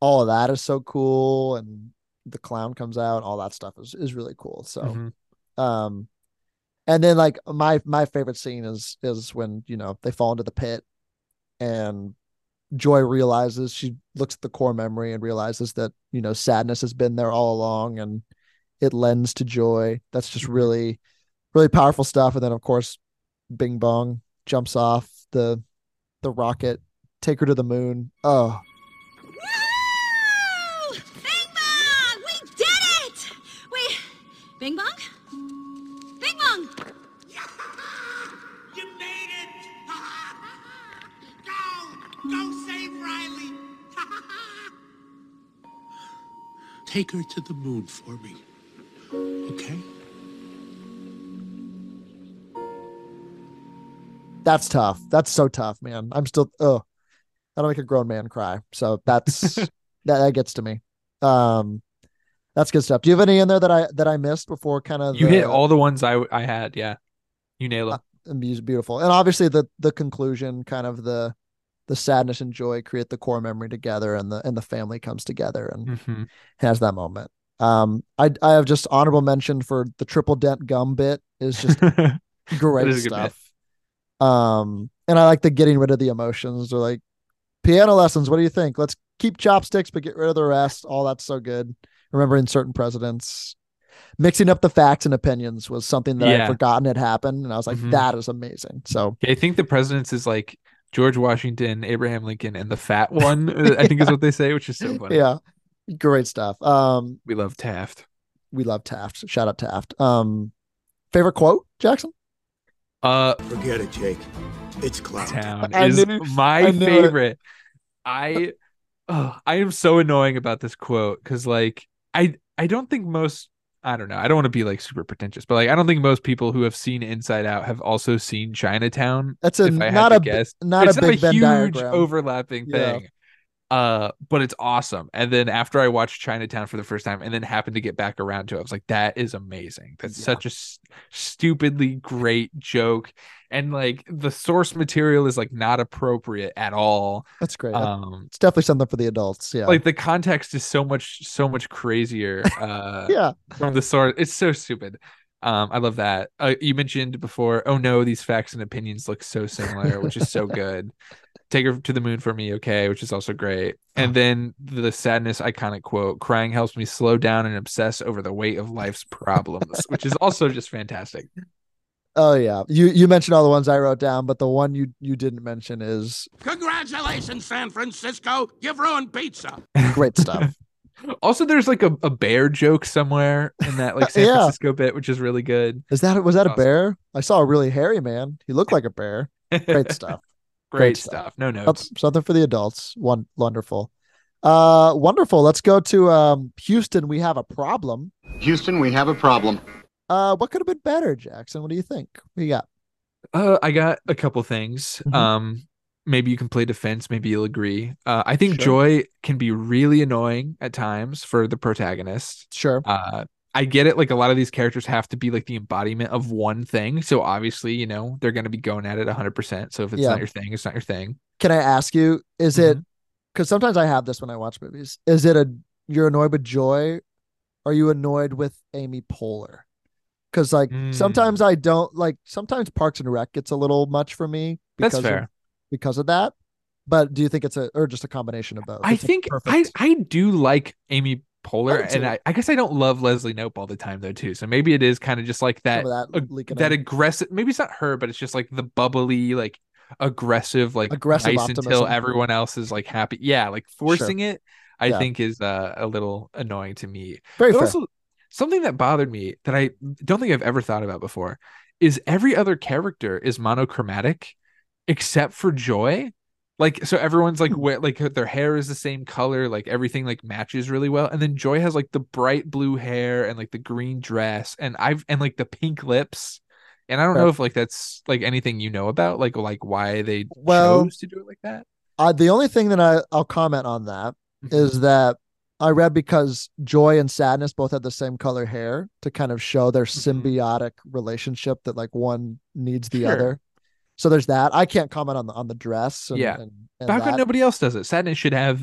all of that is so cool and the clown comes out, all that stuff is, is really cool. So Mhm. um and then like my my favorite scene is is when, you know, they fall into the pit and Joy realizes she looks at the core memory and realizes that, you know, sadness has been there all along and it lends to joy. That's just really, really powerful stuff. And then of course, Bing Bong jumps off the the rocket, take her to the moon. Oh, Woo! Bing Bong! We did it! We. Bing Bong? Bing Bong! You made it! go! Go save Riley! Take her to the moon for me. Okay? That's tough. That's so tough, man. I'm still oh, that'll make a grown man cry. So that's that, that gets to me. Um that's good stuff. Do you have any in there that I that I missed before kind of You hit all the ones I I had. Yeah, you nailed them. and be- beautiful. And obviously the the conclusion, kind of the the sadness and joy create the core memory together and the and the family comes together and Mhm. has that moment. Um I I have just honorable mention for the triple dent gum bit is just great is stuff. Um and I like the getting rid of the emotions. They're like piano lessons, what do you think? Let's keep chopsticks but get rid of the rest. All that's so good. Remembering certain presidents. Mixing up the facts and opinions was something that I'd forgotten had happened. And I was like, Mhm. that is amazing. So Yeah, I think the presidents is like George Washington, Abraham Lincoln, and the fat one. uh, I think is what they say, which is so funny. yeah. Great stuff. Um we love Taft. we love Taft. Shout out Taft. Um favorite quote, Jackson? Uh, Forget it, Jake. It's clown. town I is knew- my I knew it. favorite. I, oh, I am so annoying about this quote because like I I don't think most I don't know I don't want to be like super pretentious, but like I don't think most people who have seen Inside Out have also seen Chinatown. That's a if I had not to a bi- guess, not it's a not Big a Venn huge diagram. overlapping Yeah. thing. Uh, but it's awesome. And then after I watched Chinatown for the first time and then happened to get back around to it, I was like, that is amazing. That's Yeah. such a s- stupidly great joke. And like the source material is like not appropriate at all. That's great. Um, it's definitely something for the adults. Yeah. like the context is so much so much crazier uh yeah. from the source it's so stupid um i love that uh, you mentioned before oh no these facts and opinions look so similar which is so good take her to the moon for me okay which is also great and then the sadness iconic quote crying helps me slow down and obsess over the weight of life's problems which is also just fantastic Oh yeah. You you mentioned all the ones I wrote down, but the one you you didn't mention is Congratulations, San Francisco. You've ruined pizza. great stuff. also there's like a, a bear joke somewhere in that like san Yeah. francisco bit which is really good Is that was that a bear? I saw a really hairy man. He looked like a bear. Great stuff. Great, Great stuff. stuff. no notes That's something for the adults. One wonderful. Uh wonderful. Let's go to um Houston. We have a problem. Houston, we have a problem. Uh what could have been better, Jackson? What do you think? What you got? Uh, I got a couple things. Mhm. Um, maybe you can play defense. Maybe you'll agree. Uh, I think Sure. Joy can be really annoying at times for the protagonist. Sure. Uh, I get it. Like a lot of these characters have to be like the embodiment of one thing. So obviously, you know, they're going to be going at it 100%. So if it's Yeah. not your thing, it's not your thing. Can I ask you, is Mm-hmm. it because sometimes I have this when I watch movies. Is it a you're annoyed with Joy? Or are you annoyed with Amy Poehler? Because like Mm. sometimes I don't like sometimes Parks and Rec gets a little much for me That's because fair. of because of that. But do you think it's a or just a combination of both? I It's think I, I do like Amy Poehler, I and. I, I guess I don't love Leslie Knope all the time though too. So maybe it is kind of just like that some that that aggressive. Maybe it's not her, but it's just like the bubbly, like aggressive, like Aggressive nice until everyone else is like happy. Yeah, like forcing it, I Yeah. think is uh, a little annoying to me. Very But fair. also something that bothered me that I don't think I've ever thought about before is every other character is monochromatic except for Joy. Like so everyone's like Hmm. we- like their hair is the same color, like everything like matches really well. And then Joy has like the bright blue hair and like the green dress and I've and like the pink lips. And I don't know if like that's like anything you know about like like why they Well, chose to do it like that. Uh, the only thing that I, I'll comment on that is Mm-hmm. that I read because joy and sadness both had the same color hair to kind of show their symbiotic relationship that like one needs the Mm-hmm. Sure. other. So there's that. I can't comment on the on the dress. And, Yeah. and, and how come nobody else does it? Sadness should have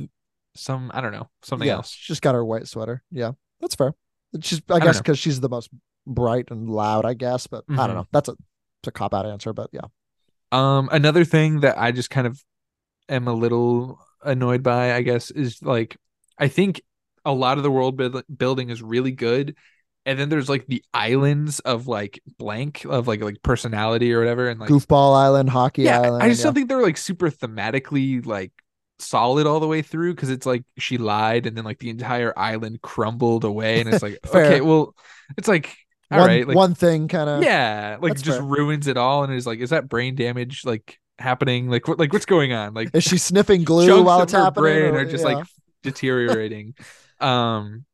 some I don't know, something yeah, else. She's just got her white sweater. Yeah, that's fair. She's I, don't guess because she's the most bright and loud. I guess, but I Mhm. don't know. That's a a cop out answer, but yeah. Um, another thing that I just kind of am a little annoyed by, I guess, is like I think a lot of the world build- building is really good, and then there's like the islands of like blank of like like personality or whatever, and like Goofball Island, Hockey yeah, Island. I just yeah. don't think they're like super thematically like solid all the way through because it's like she lied and then like the entire island crumbled away, and it's like okay, well, it's like all one, right, like one thing kind of yeah like just fair. ruins it all and is like is that brain damage like happening like what like what's going on like Is she sniffing glue while it's her happening? brain or- are just yeah. like deteriorating um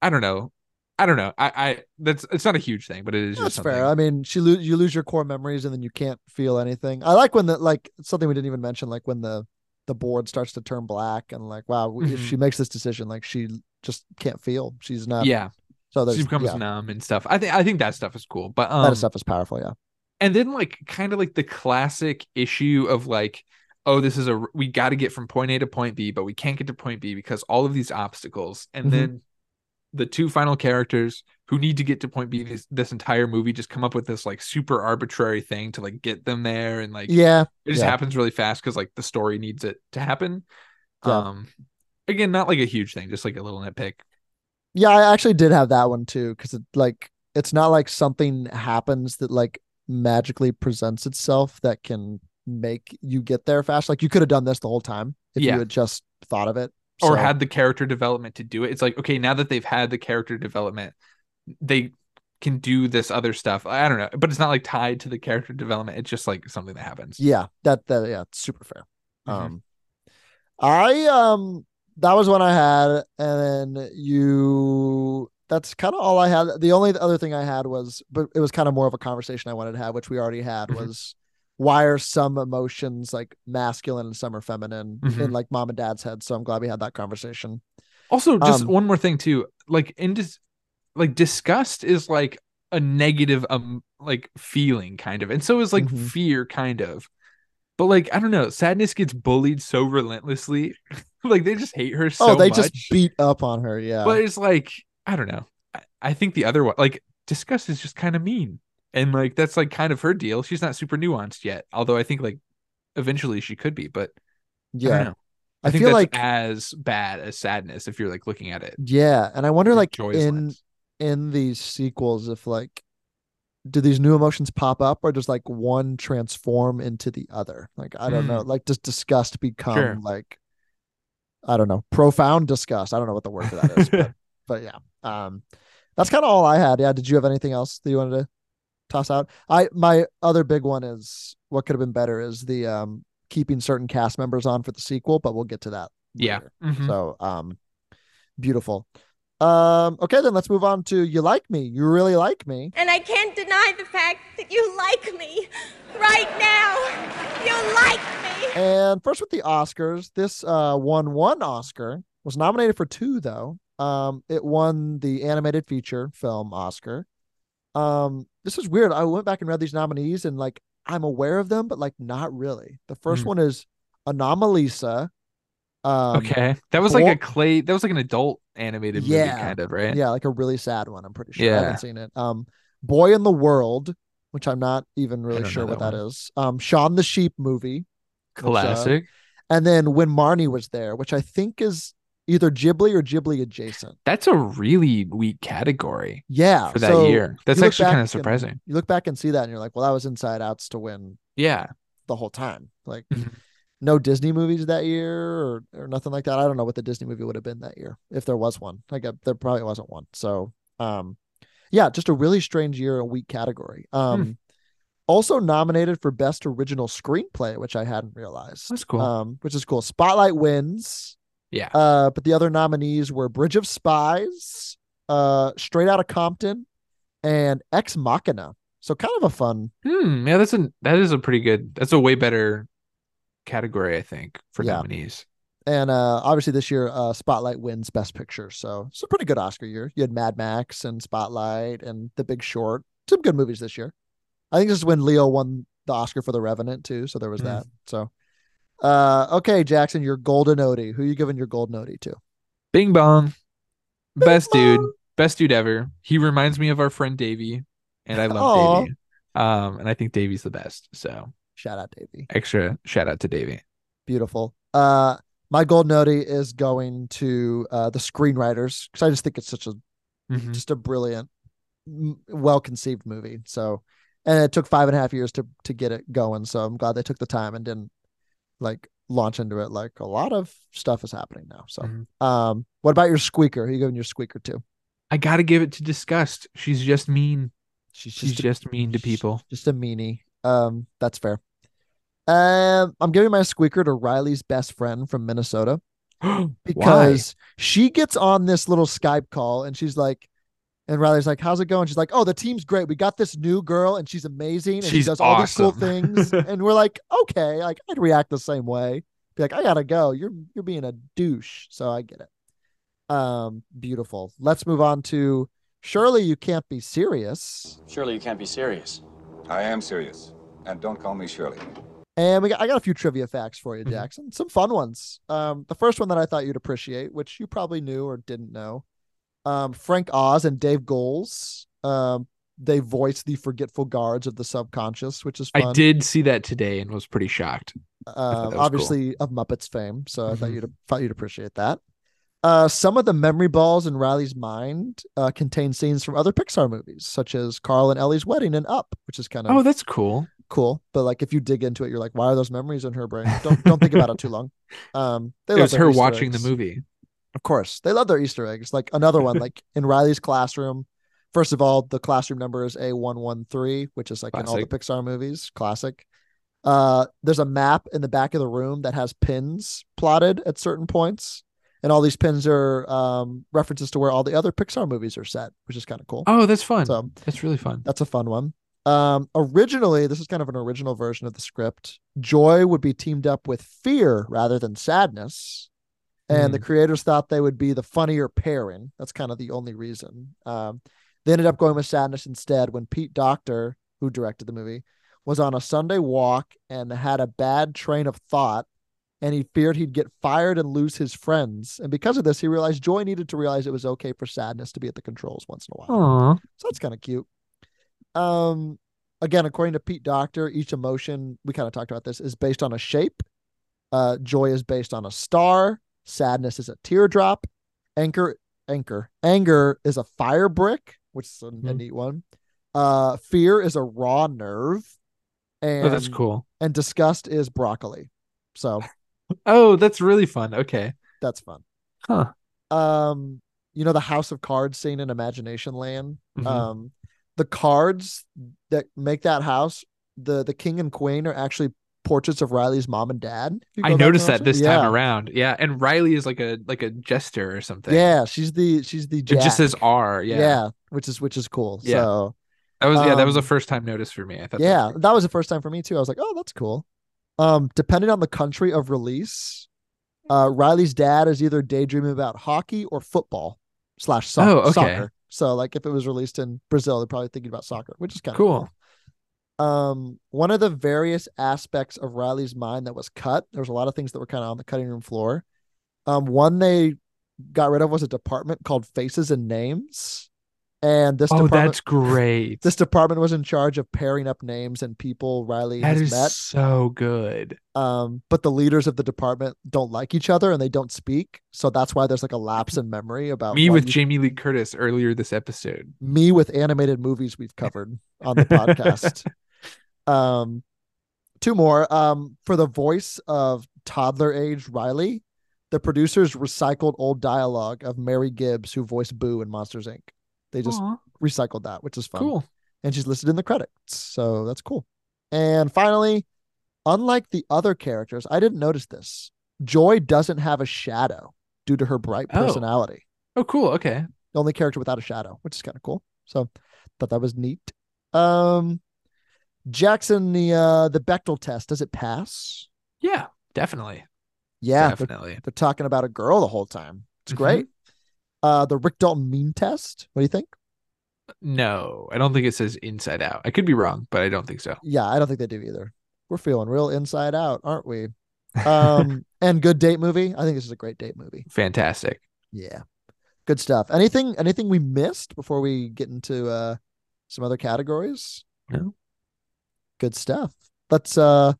i don't know i don't know i i that's it's not a huge thing but it is That's just fair. I mean, she lo- you lose your core memories and then you can't feel anything. I like when the like something we didn't even mention, like when the the board starts to turn black and like, wow, if Mhm. she makes this decision, like she just can't feel. She's not. yeah So she becomes yeah, numb and stuff i think i think that stuff is cool but that um stuff is powerful. Yeah. and then like kind of like the classic issue of like oh this is a we got to get from point a to point b but we can't get to point b because all of these obstacles and Mhm. then the two final characters who need to get to point b this, this entire movie just come up with this like super arbitrary thing to like get them there and like Yeah. it just yeah. happens really fast because like the story needs it to happen Yeah. um again not like a huge thing just like a little nitpick Yeah, I actually did have that one too, because it like it's not like something happens that like magically presents itself that can make you get there fast. Like you could have done this the whole time if Yeah. you had just thought of it. Or So- had the character development to do it. It's like, okay, now that they've had the character development, they can do this other stuff. I don't know, but it's not like tied to the character development. It's just like something that happens. Yeah, that that yeah, it's super fair. Mhm. Um I um that was one I had, and then you that's kind of all I had. The only other thing I had was but it was kind of more of a conversation I wanted to have, which we already had, Mhm. was why are some emotions like masculine and some are feminine Mhm. in like mom and dad's head. So I'm glad we had that conversation. Also, just Um, one more thing too. Like in dis- like disgust is like a negative um like feeling kind of. And so is like Mhm. fear kind of. But like I don't know, sadness gets bullied so relentlessly. like they just hate her so oh, they much. just beat up on her. Yeah. But it's like I don't know. I, I think the other one like disgust is just kind of mean. And like that's like kind of her deal. She's not super nuanced yet. Although I think like eventually she could be, but I yeah. know. I, I think feel that's like- as bad as sadness if you're like looking at it. Yeah, and I wonder like in lens. in these sequels if like do these new emotions pop up or does like one transform into the other? Like I don't know. Like does disgust become Hmm. Sure. like I don't know, profound disgust. I don't know what the word for that is, but but yeah. Um that's kind of all I had. Yeah, did you have anything else that you wanted to toss out? I my other big one is what could have been better is the um keeping certain cast members on for the sequel, but we'll get to that Yeah. later. Mhm. So um beautiful. Um okay then let's move on to you like me. You really like me. And I can't deny the fact that you like me. Right now. You like me. And first with the Oscars, this uh won one Oscar, was nominated for two though. Um it won the animated feature film Oscar. Um this is weird. I went back and read these nominees and like I'm aware of them but like not really. The first Hmm. one is Anomalisa. Um okay. That was like a clay that was like an adult animated movie Yeah. kind of, right? Yeah, like a really sad one. I'm pretty sure. Yeah. I haven't seen it. Um, Boy in the World, which I'm not even really sure know what that that one. is. Um, Shaun the Sheep movie, which, uh, Classic. and then When Marnie Was There, which I think is either Ghibli or Ghibli adjacent. That's a really weak category Yeah, for that so year. That's actually kind of surprising. and- you look back and see that, and you're like, well, that was Inside Outs to win Yeah. the whole time. Like, Mhm. no Disney movies that year or or nothing like that. I don't know what the Disney movie would have been that year if there was one. Like, uh, there probably wasn't one. So, um, yeah, just a really strange year, a weak category. Um, also nominated for best original screenplay, which I hadn't realized. That's cool. Um, which is cool. Spotlight wins. Yeah. Uh, but the other nominees were Bridge of Spies, uh, Straight Outta Compton, and Ex Machina. So kind of a fun. Hmm. Yeah, that's a that is a pretty good. That's a way better category, I think, for Yeah. nominees. And uh, obviously this year, uh, Spotlight wins Best Picture. So it's a pretty good Oscar year. You had Mad Max and Spotlight and The Big Short. Some good movies this year. I think this is when Leo won the Oscar for The Revenant too. So there was Mm. that. So, uh, okay, Jackson, your golden Odie. Who you giving your golden Odie to? Bing bong. Best dude. Best dude ever. He reminds me of our friend Davey, and I love Aw. Davey. Um, and I think Davey's the best. So Shout out, Davey. extra shout out to Davey. Beautiful. Uh, my golden Odie is going to uh the screenwriters because I just think it's such a Mhm. just a brilliant, well conceived movie. So, and it took five and a half years to to get it going. So I'm glad they took the time and didn't like launch into it. Like a lot of stuff is happening now. So, Mhm. um, what about your squeaker? Who you giving your squeaker to? I gotta give it to Disgust. She's just mean. She's She's just a- just mean to people. Just a meanie. Um, that's fair. Um, I'm giving my squeaker to Riley's best friend from Minnesota. Why? because she gets on this little Skype call and she's like, and Riley's like, "How's it going?" She's like, "Oh, the team's great. We got this new girl and she's amazing and she She's does all these cool things." and we're like, "Okay, like I'd react the same way. Be like, I gotta go. You're you're being a douche." So I get it. Um, beautiful. Let's move on to Surely you can't be serious. Surely you can't be serious. I am serious. And don't call me Shirley. And we got, I got a few trivia facts for Mm-hmm. you, Jackson. Some fun ones. Um, the first one that I thought you'd appreciate, which you probably knew or didn't know. Um, Frank Oz and Dave Goelz. Um, they voice the forgetful guards of the subconscious, which is fun. I did see that today and was pretty shocked. Um, was cool. obviously of Muppets fame, so I thought Mhm. you'd thought you'd appreciate that. Uh, some of the memory balls in Riley's mind uh, contain scenes from other Pixar movies, such as Carl and Ellie's wedding and Up, which is kind of Oh, that's cool. cool. But like if you dig into it, you're like, why are those memories in her brain? Don't don't think about it too long. Um, they It was her watching eggs. the movie. Of course, they love their Easter eggs. Like another one, like in Riley's classroom. First of all, the classroom number is A one one three, which is like in all the Pixar movies, classic. Uh, there's a map in the back of the room that has pins plotted at certain points, and all these pins are um, references to where all the other Pixar movies are set, which is kind of cool. Oh, that's fun. So That's really fun. that's a fun one. Um, originally, this is kind of an original version of the script. Joy would be teamed up with Fear rather than Sadness, and the creators thought they would be the funnier pairing. That's kind of the only reason. Um, they ended up going with Sadness instead when Pete Docter, who directed the movie, was on a Sunday walk and had a bad train of thought, and he feared he'd get fired and lose his friends. And because of this, he realized Joy needed to realize it was okay for Sadness to be at the controls once in a while. Aw. So that's kind of cute. Um, again, according to Pete Docter, each emotion we kind of talked about this is based on a shape. Uh, joy is based on a star. Sadness is a teardrop. Anchor, anchor, anger is a fire brick, which is a, a neat one. Uh, fear is a raw nerve. And Oh, that's cool. And disgust is broccoli. So Oh, that's really fun. Okay. that's fun. Huh. um you know the house of cards scene in imagination land Mhm. um the cards that make that house the the king and queen are actually portraits of riley's mom and dad I noticed that this time around. Yeah, and Riley is like a like a jester or something. yeah she's the she's the It just Jack. says R. Yeah. Yeah, which is which is cool Yeah. so That was yeah, that was a um, first time notice for me. I thought that yeah was that was the first time for me too i was like oh that's cool um depending on the country of release uh riley's dad is either daydreaming about hockey or football slash so- Oh, okay. soccer so like if it was released in brazil they're probably thinking about soccer which is kind of cool. Um one of the various aspects of riley's mind that was cut there was a lot of things that were kind of on the cutting room floor um one they got rid of was a department called faces and names and this Oh, department that's great. this department was in charge of pairing up names and people riley That has is met so good. um but the leaders of the department don't like each other and they don't speak so that's why there's like a lapse in memory about Me with you- Jamie Lee Curtis earlier this episode. me with animated movies we've covered on the podcast. Um, two more. Um, for the voice of toddler age Riley, the producers recycled old dialogue of Mary Gibbs, who voiced Boo in Monsters Inc. They just Aw. recycled that, which is fun. Cool. And she's listed in the credits, so that's cool. And finally, unlike the other characters, I didn't notice this. Joy doesn't have a shadow due to her bright Oh. personality Oh, cool. Okay. the only character without a shadow, which is kind of cool. So thought that was neat. Um Jackson, the uh the Bechdel test, does it pass? Yeah, definitely. Yeah, they're- Definitely. They're, talking about a girl the whole time. It's Mhm. great. Uh the Rick Dalton mean test. What do you think? No, I don't think it says inside out. I could be wrong, but I don't think so. Yeah, I don't think they do either. We're feeling real inside out, aren't we? Um and good date movie. I think this is a great date movie. Fantastic. Yeah. Good stuff. Anything anything we missed before we get into uh some other categories? No. Good stuff. Let's uh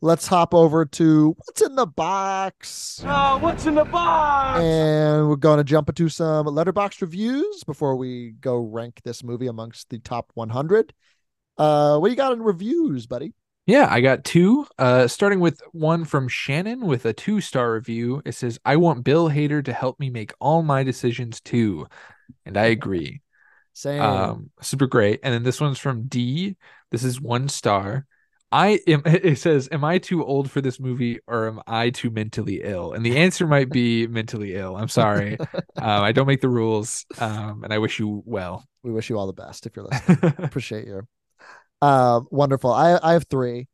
let's hop over to what's in the box. Oh, what's in the box? And we're going to jump into some Letterboxd reviews before we go rank this movie amongst the top 100. Uh what do you got in reviews, buddy? Yeah, I got two. Uh, starting with one from Shannon with a two star review. It says, I want Bill Hader to help me make all my decisions too. And I agree. Same. Um, super great. And then this one's from D. This is one star. I am, it says, Am I too old for this movie or am I too mentally ill? And the answer might be mentally ill. I'm sorry. um, I don't make the rules. Um, and I wish you well. we wish you all the best if you're listening. Appreciate you. Um, wonderful. I I have three.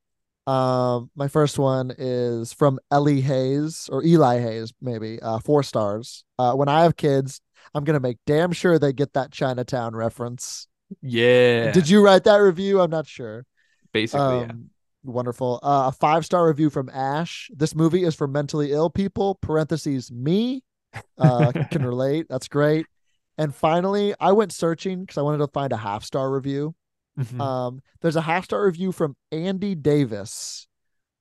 Um, my first one is from Ellie Hayes or Eli Hayes, maybe. Uh, four stars. Uh, when I have kids, I'm gonna make damn sure they get that Chinatown reference. Yeah. Did you write that review? I'm not sure. Basically, yeah. Um, Wonderful. Uh, a five star review from Ash. This movie is for mentally ill people. Parentheses me. Uh, can relate. That's great. And finally, I went searching because I wanted to find a half star review. Mhm. Um, there's a half star review from Andy Davis,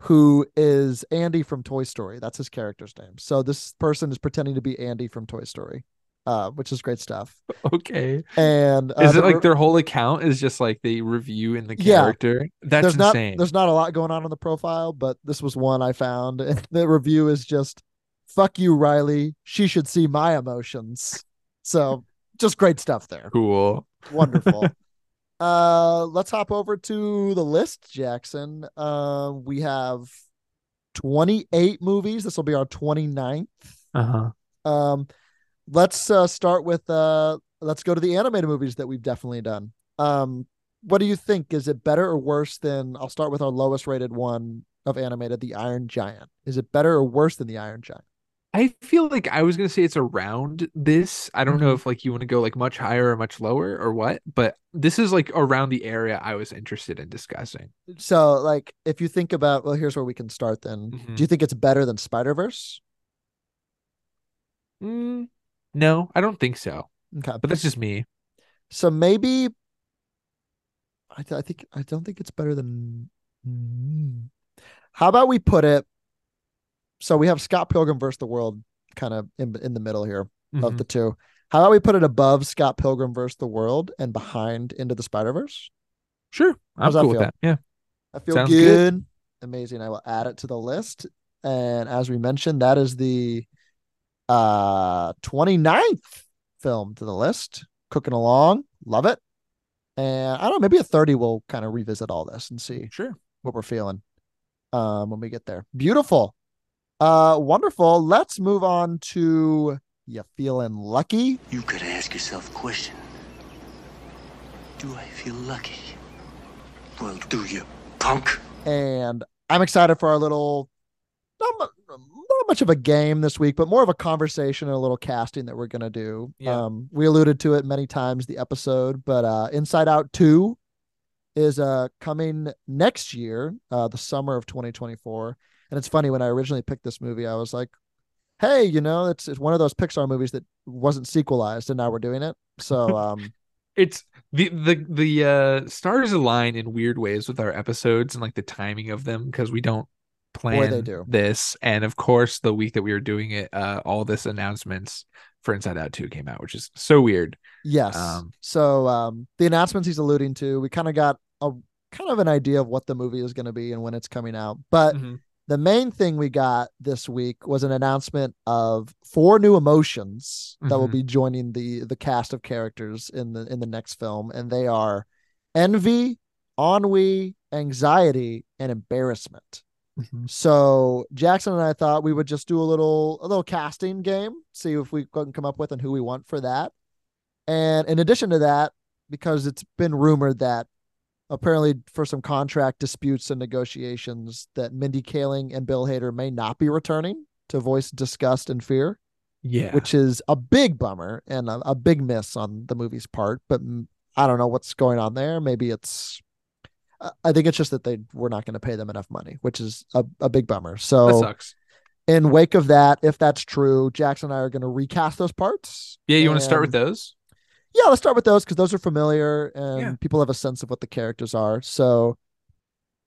who is Andy from Toy Story. That's his character's name. So this person is pretending to be Andy from Toy Story, uh, which is great stuff. Okay. And uh, Is it like their whole account is just like they review in the Yeah. character? That's there's insane. not there's not a lot going on in the profile, but this was one I found. And the review is just "fuck you, Riley. She should see my emotions." So just great stuff there. cool. Wonderful. uh, let's hop over to the list, Jackson. Uh, we have 28 movies. This will be our 29th. Uh-huh. Um, let's uh, start with uh, let's go to the animated movies that we've definitely done. Um, what do you think? Is it better or worse than? I'll start with our lowest rated one of animated, The Iron Giant. Is it better or worse than The Iron Giant? I feel like I was gonna say it's around this. I don't know if like you want to go like much higher or much lower or what, but this is like around the area I was interested in discussing. So, like, if you think about, well, here's where we can start. Then, Mhm. do you think it's better than Spider Verse? Mm, no, I don't think so. Okay, But that's just me. so maybe. I, th- I think I don't think it's better than. Mm. How about we put it? So we have Scott Pilgrim versus the World, kind of in in the middle here of Mhm. the two. How about we put it above Scott Pilgrim versus the World and behind Into the Spider Verse? Sure, I'm cool with that. Yeah. I feel good. good. Amazing. I will add it to the list. And as we mentioned, that is the uh 29th film to the list. Cooking along. Love it. And I don't know, maybe a 30 we'll kind of revisit all this and see Sure. what we're feeling um when we get there. Beautiful. Uh wonderful. Let's move on to you feeling lucky? You gotta ask yourself a question. Do I feel lucky? Well, do you, punk? and I'm excited for our little not, mu- not much of a game this week, but more of a conversation and a little casting that we're gonna do. Yeah. Um, we alluded to it many times the episode, but uh, Inside Out Two is uh coming next year, uh, the summer of 2024. And it's funny when I originally picked this movie, I was like, "Hey, you know, it's it's one of those Pixar movies that wasn't sequelized, and now we're doing it." So, um, It's the the the uh stars align in weird ways with our episodes and like the timing of them because we don't plan they do. this. And of course, the week that we were doing it, uh all this announcements for Inside Out 2 came out, which is so weird. Yes. Um, so um, the announcements he's alluding to, we kind of got a kind of an idea of what the movie is going to be and when it's coming out. But Mhm. the main thing we got this week was an announcement of four new emotions that will Mhm. be joining the the cast of characters in the in the next film, and they are envy, ennui, anxiety, and embarrassment. Mhm. So Jackson and I thought we would just do a little a little casting game, see if we can come up with and who we want for that. And in addition to that, because it's been rumored that apparently for some contract disputes and negotiations that Mindy Kaling and Bill Hader may not be returning to voice disgust and fear, yeah. which is a big bummer and a, a big miss on the movie's part. But I don't know what's going on there. Maybe it's I- think it's just that they were not going to pay them enough money, which is a, a big bummer. that So sucks. in wake of that, if that's true, Jackson and I are going to recast those parts. Yeah, you want to start with those? Yeah, let's start with those because those are familiar and Yeah. people have a sense of what the characters are. So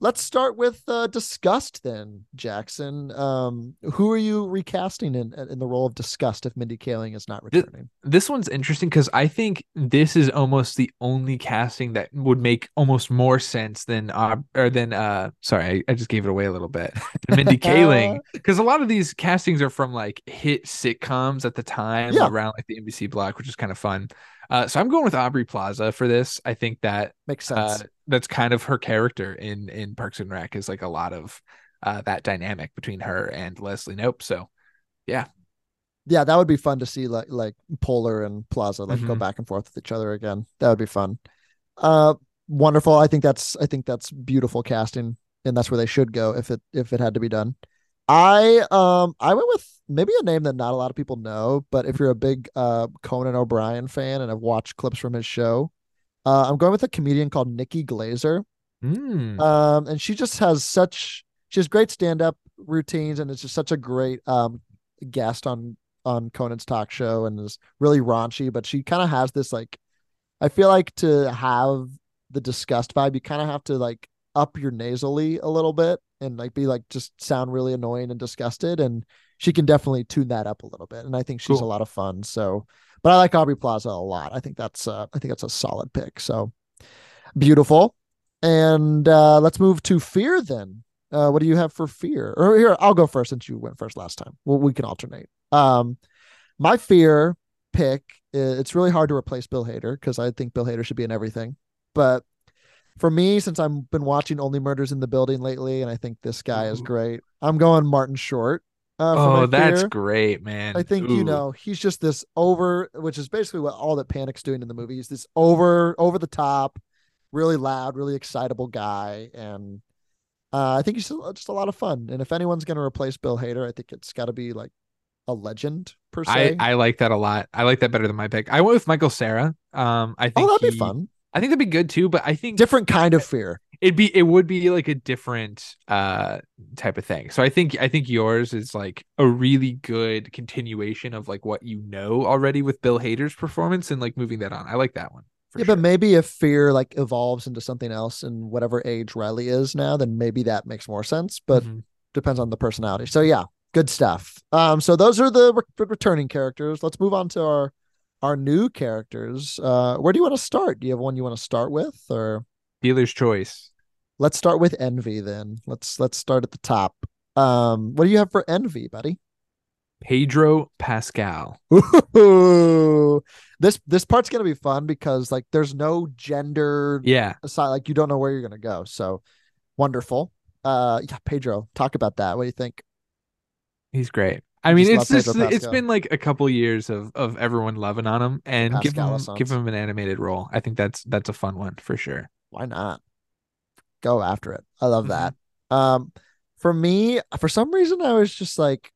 let's start with uh, Disgust then, Jackson. Um, who are you recasting in in the role of Disgust if Mindy Kaling is not returning? This one's interesting because I think this is almost the only casting that would make almost more sense than uh or than uh sorry I, I just gave it away a little bit Mindy Kaling because a lot of these castings are from like hit sitcoms at the time Yeah. around like the NBC block which is kind of fun. Uh, so I'm going with Aubrey Plaza for this. I think that Makes uh, sense. that's kind of her character in in Parks and Rec is like a lot of uh that dynamic between her and Leslie Knope. So yeah, yeah, that would be fun to see like like Poehler and Plaza like go Mhm. back and forth with each other again. That would be fun. Uh wonderful. I think that's I think that's beautiful casting and that's where they should go if it if it had to be done. I um I went with maybe a name that not a lot of people know, but if you're a big uh Conan O'Brien fan and have watched clips from his show, uh I'm going with a comedian called Nikki Glazer. Mm. Um, and she just has such she has great stand-up routines and it's just such a great um guest on on Conan's talk show and is really raunchy, but she kind of has this like I feel like to have the disgust vibe, you kind of have to like up your nasally a little bit and like be like just sound really annoying and disgusted. And she can definitely tune that up a little bit. And I think she's Cool. a lot of fun. So but I like Aubrey Plaza a lot. I think that's uh I think that's a solid pick. So beautiful. And uh let's move to fear then. Uh what do you have for fear? Or here, I'll go first since you went first last time. Well, we can alternate. Um my fear pick, it's really hard to replace Bill Hader because I think Bill Hader should be in everything. But for me, since I've been watching Only Murders in the Building lately, and I think this guy is great, I'm going Martin Short. Uh, oh, that's fear. great, man. I think you know he's just this over, which is basically what all that Panic's doing in the movie. He's this over, over the top, really loud, really excitable guy, and uh, I think he's just a lot of fun. And if anyone's going to replace Bill Hader, I think it's got to be like a legend per se. I like that a lot. I like that better than my pick. I went with Michael Cera. Um, I think oh, that'd be fun. I think that'd be good too. But I think Different kind of fear. it'd be it would be like a different uh type of thing. So I think I think yours is like a really good continuation of like what you know already with Bill Hader's performance and like moving that on. I like that one. yeah, sure. but maybe if fear like evolves into something else in whatever age Riley is now, then maybe that makes more sense. But Mhm. depends on the personality. So yeah, good stuff. Um, so those are the re- returning characters. Let's move on to our our new characters. Uh, where do you want to start? Do you have one you want to start with, or dealer's choice. let's start with Envy then? Let's let's start at the top. Um, what do you have for Envy, buddy? Pedro Pascal. Ooh, this this part's gonna be fun because like there's no gender Yeah. aside like you don't know where you're gonna go so wonderful uh yeah pedro talk about that what do you think He's great. I mean, it's just it's been like a couple years of of everyone loving on him and give him give him an animated role. I think that's that's a fun one for sure. why not go after it i love Mhm. that um for me for some reason i was just like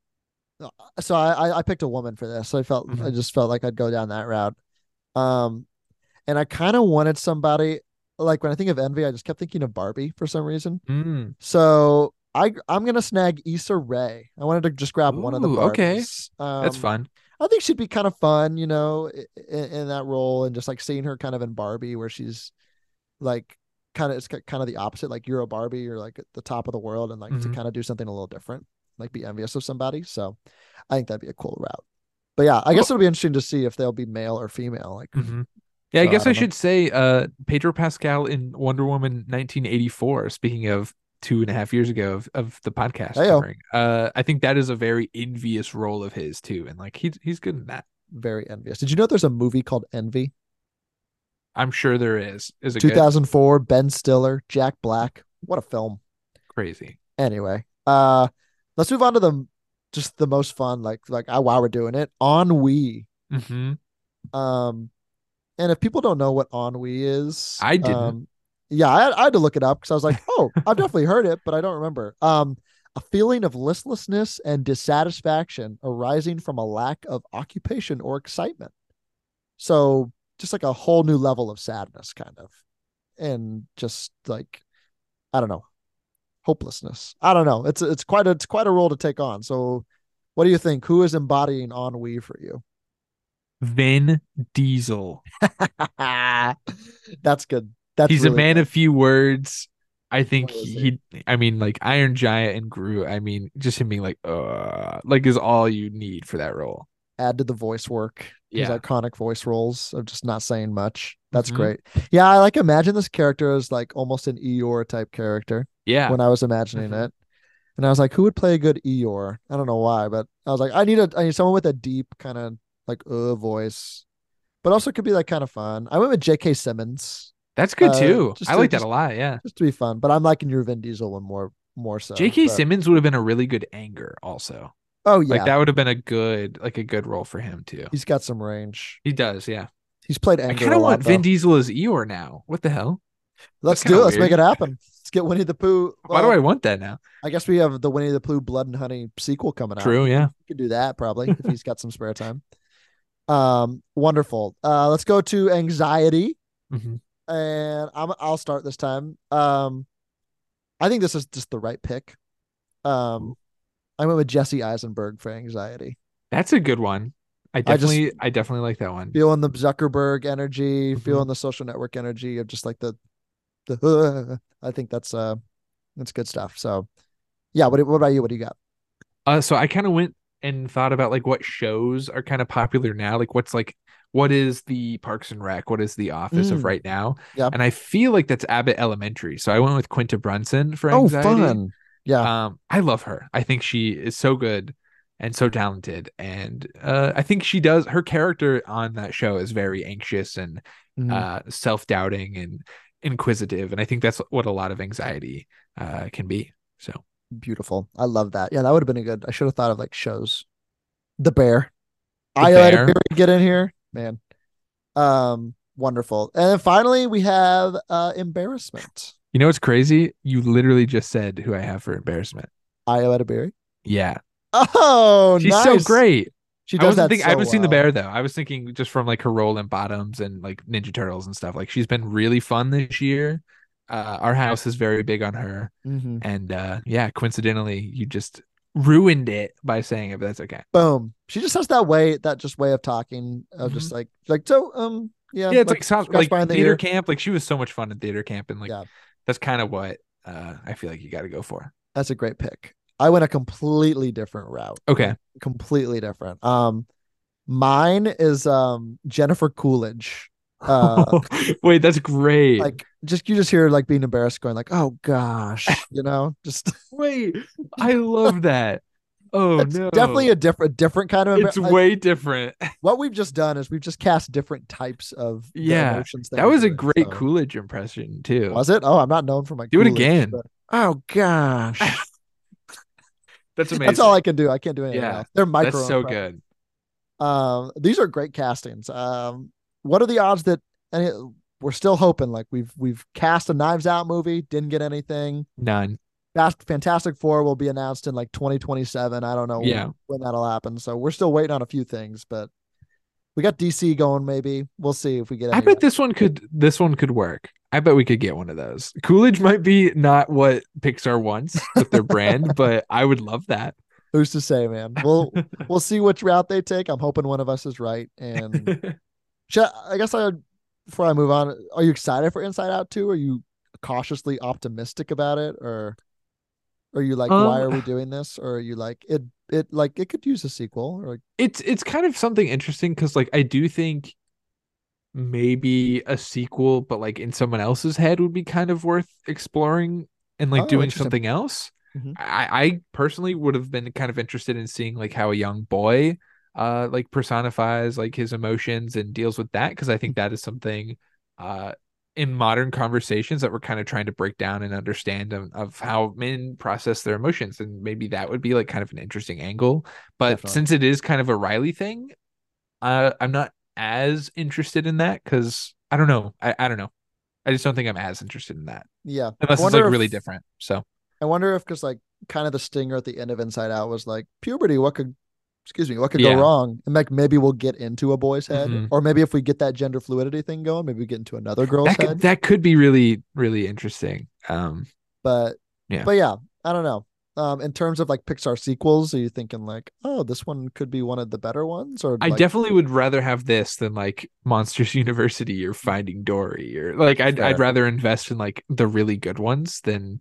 so i i, I picked a woman for this So i felt i Mhm. just felt like i'd go down that route um and i kind of wanted somebody like when i think of envy i just kept thinking of barbie for some reason Mm. So I I'm gonna snag Issa Rae. I wanted to just grab one of the Ooh, okay. Barbies. That's Um, fun. I think she'd be kind of fun, you know, in, in that role, and just like seeing her kind of in Barbie, where she's like kind of it's kind of the opposite. Like you're a Barbie, you're like at the top of the world, and like to Mhm. kind of do something a little different, like be envious of somebody. So I think that'd be a cool route. But yeah, I guess it'll be interesting to see if they'll be male or female. Like hmm Yeah, I So, I guess I, don't should say uh Pedro Pascal in Wonder Woman 1984. Speaking of two and a half years ago of, of the podcast covering, uh, I think that is a very envious role of his too, and like he's he's good in that. very envious. Did you know there's a movie called Envy? I'm sure there is. Is it good? 2004, Ben Stiller, Jack Black. What a film. Crazy. anyway uh let's move on to the just the most fun like like uh, while we're doing it ennui hmm um and if people don't know what ennui is I didn't. um, yeah I, I had to look it up because i was like oh i've definitely heard it but i don't remember um a feeling of listlessness and dissatisfaction arising from a lack of occupation or excitement so just like a whole new level of sadness kind of and just like i don't know hopelessness. I don't know. It's it's quite a it's quite a role to take on. So, what do you think? Who is embodying ennui for you? Vin Diesel. That's good. That's he's a man good. of few words. I think he, I mean, like Iron Giant and Groot. I mean, just him being like, uh, like is all you need for that role. Add to the voice work. His Yeah. iconic voice roles of just not saying much. That's Mhm. great. Yeah, I like imagine this character as like almost an Eeyore type character Yeah. when I was imagining Mhm. it. And I was like, who would play a good Eeyore? I don't know why, but I was like, I need a I need someone with a deep kind of like uh voice, but also could be like kind of fun. I went with J.K. Simmons. That's good uh, too. I to- like that just- a lot. Yeah. just to be fun. But I'm liking your Vin Diesel one more more so. J.K. but- Simmons would have been a really good anger also. Oh yeah, Like that would have been a good, like a good role for him too. he's got some range. He does. Yeah. He's played anger. I kind of want Vin. Diesel as Eeyore now. What the hell? Let's that's do it. Let's make it happen. Let's get Winnie the Pooh. Why do I want that now? I guess we have the Winnie the Pooh Blood and Honey sequel coming out. True. Yeah. We could do that probably if he's got some spare time. Um, wonderful. Uh, let's go to anxiety, Mhm. And I'm I'll start this time. Um, I think this is just the right pick. Um, I went with Jesse Eisenberg for anxiety. That's a good one. I I just- definitely, I, definitely like that one. feeling the Zuckerberg energy, Mhm. feeling the social network energy of just like the the. I think that's uh, that's good stuff. So, yeah. What what about you? What do you got? Uh, so I kind of went and thought about like what shows are kind of popular now. Like what's like what is the Parks and Rec? What is the Office Mm. of right now? Yeah. And I feel like that's Abbott Elementary. So I went with Quinta Brunson for anxiety. Oh, anxiety. fun. Yeah. Um, I love her. I think she is so good and so talented. And uh, I think she does her character on that show is very anxious and Mhm. uh, self-doubting and inquisitive. And I think that's what a lot of anxiety uh, can be. So Beautiful. I love that. Yeah, that would have been a good. I should have thought of like shows. The Bear. The I let Bear. it get in here, man. Um, Wonderful. And then finally, we have uh, embarrassment. You know what's crazy? You literally just said who I have for embarrassment. Ayo Edebiri. Yeah. Oh, She's nice. so great. She I does wasn't that thinking, so I haven't seen the bear though. I was thinking just from like her role in Bottoms and like Ninja Turtles and stuff. Like she's been really fun this year. Uh, our house is very big on her, Mhm. and uh, yeah, coincidentally, you just ruined it by saying it, but that's okay. Boom. She just has that way, that just way of talking of just like, like so. Um, yeah, Mm-hmm. Yeah, it's like let's sounds scratch like the theater ear. camp. Like she was so much fun at theater camp, and like Yeah. that's kind of what uh, I feel like you got to go for. That's a great pick. I went a completely different route. Okay. completely different. Um, mine is um Jennifer Coolidge. Uh, Wait, that's great. like just you just hear like being embarrassed, going like, "Oh gosh," you know, just Wait, I love that. Oh it's no, definitely a different different kind of. It's embar- way different. what we've just done is we've just cast different types of Yeah, emotions. that we're was a great so- Coolidge impression too. Was it? Oh, I'm not known for my. Do it again. but- Oh gosh, That's amazing. that's all I can do. I can't do anything Yeah, else. They're micro. That's so impressions. good. Um, these are great castings. Um, what are the odds that any? We're still hoping. Like we've we've cast a Knives Out movie, didn't get anything. None. Fast Fantastic Four will be announced in like 2027. I don't know Yeah. when that'll happen. So we're still waiting on a few things, but we got DC going. Maybe we'll see if we get. I bet this one could. This one could work. I bet we could get one of those. Coolidge might be not what Pixar wants with their brand, but I would love that. Who's to say, man? We'll we'll see which route they take. I'm hoping one of us is right. And I guess I before I move on, are you excited for Inside Out 2? Are you cautiously optimistic about it, or are you like, why are Um, we doing this? Or are you like it? It like it could use a sequel, or like, it's it's kind of something interesting because like I do think maybe a sequel, but like in someone else's head would be kind of worth exploring and like Oh, doing something else. Mhm. I, I personally would have been kind of interested in seeing like how a young boy uh like personifies like his emotions and deals with that because I think that is something uh in modern conversations that we're kind of trying to break down and understand of, of how men process their emotions and maybe that would be like kind of an interesting angle but Definitely. since it is kind of a riley thing uh i'm not as interested in that because i don't know I, I don't know i just don't think i'm as interested in that yeah. Unless it's like really different so I wonder if because like kind of the stinger at the end of Inside Out was like puberty. What could excuse me? What could Yeah. go wrong? And like maybe we'll get into a boy's head, Mhm. or maybe if we get that gender fluidity thing going, maybe we get into another girl's that head. that could be really really interesting um but Yeah. but yeah, I don't know. Um, in terms of like Pixar sequels, are you thinking like, oh, this one could be one of the better ones, or I like, definitely would rather have this than like Monsters University or Finding Dory or like I'd I'd rather invest in like the really good ones than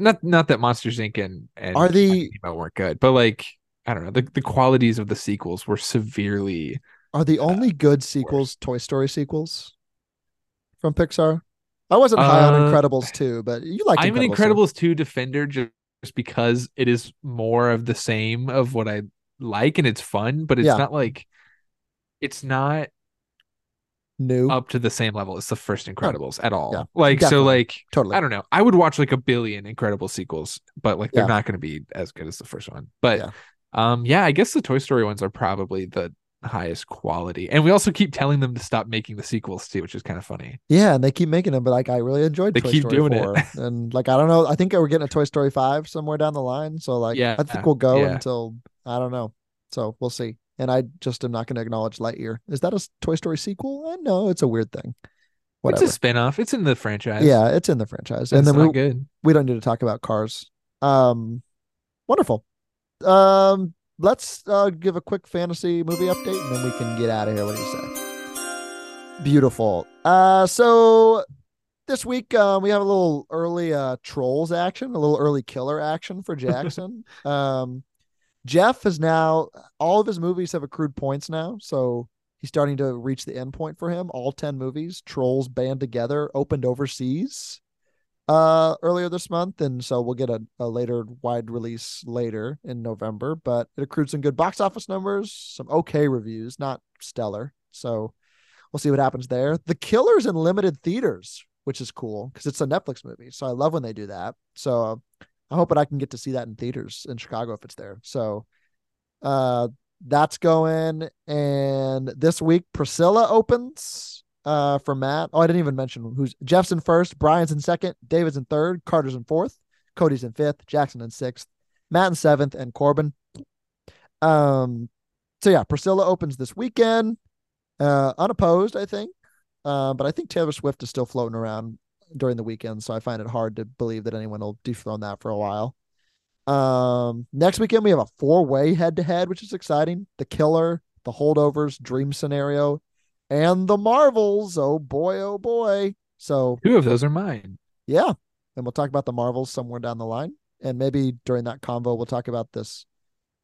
not not that Monsters Inc. and, and Are the- weren't good, but like I don't know the, the qualities of the sequels were severely are the only good sequels Toy Story sequels from Pixar? I wasn't high on Uh, Incredibles 2, but you like I'm an. Incredibles 2 defender just, because it is more of the same of what I like and it's fun, but it's Yeah. not like it's not new. up to the same level as the first Incredibles at all. yeah, like definitely. so like Totally. I don't know. I would watch like a billion Incredible sequels, but like they're Yeah. not going to be as good as the first one. But Yeah. Um yeah, I guess the Toy Story ones are probably the highest quality. And we also keep telling them to stop making the sequels too, which is kind of funny. Yeah, and they keep making them, but like I really enjoyed They Toy keep Story doing it. and like I don't know, I think we're getting a Toy Story 5 somewhere down the line. So like Yeah, I think we'll go yeah. until I don't know. So we'll see. And I just am not going to acknowledge Lightyear. Is that a Toy Story sequel? Uh, no, it's a weird thing. Whatever. It's a spin-off. It's in the franchise. yeah, it's in the franchise. and and then not we, good. we don't need to talk about cars. Um wonderful. Um let's uh give a quick fantasy movie update and then we can get out of here. What do you say? Beautiful. Uh so this week uh, we have a little early uh trolls action, a little early killer action for Jackson. um Jeff is now all of his movies have accrued points now, so he's starting to reach the end point for him. All 10 movies, Trolls band together, opened overseas uh earlier this month and so we'll get a, a later wide release later in november but it accrued some good box office numbers some okay reviews not stellar. So we'll see what happens there. The killers in limited theaters which is cool because it's a netflix movie so i love when they do that. So i hope that i can get to see that in theaters in chicago if it's there. So uh that's going and this week priscilla opens uh, for Matt. Oh, I didn't even mention who's Jeff's in first, Brian's in second, David's in third, Carter's in fourth, Cody's in fifth, Jackson in sixth, Matt in seventh, and Corbin. Um, so yeah, Priscilla opens this weekend, uh, unopposed, I think. Uh, but I think Taylor Swift is still floating around during the weekend, so I find it hard to believe that anyone will dethrone that for a while. Um, next weekend we have a four-way head-to-head, which is exciting. The Killer, the Holdovers, Dream Scenario, and the Marvels. Oh boy, oh boy. So two of those are mine. Yeah, and we'll talk about the Marvels somewhere down the line, and maybe during that convo we'll talk about this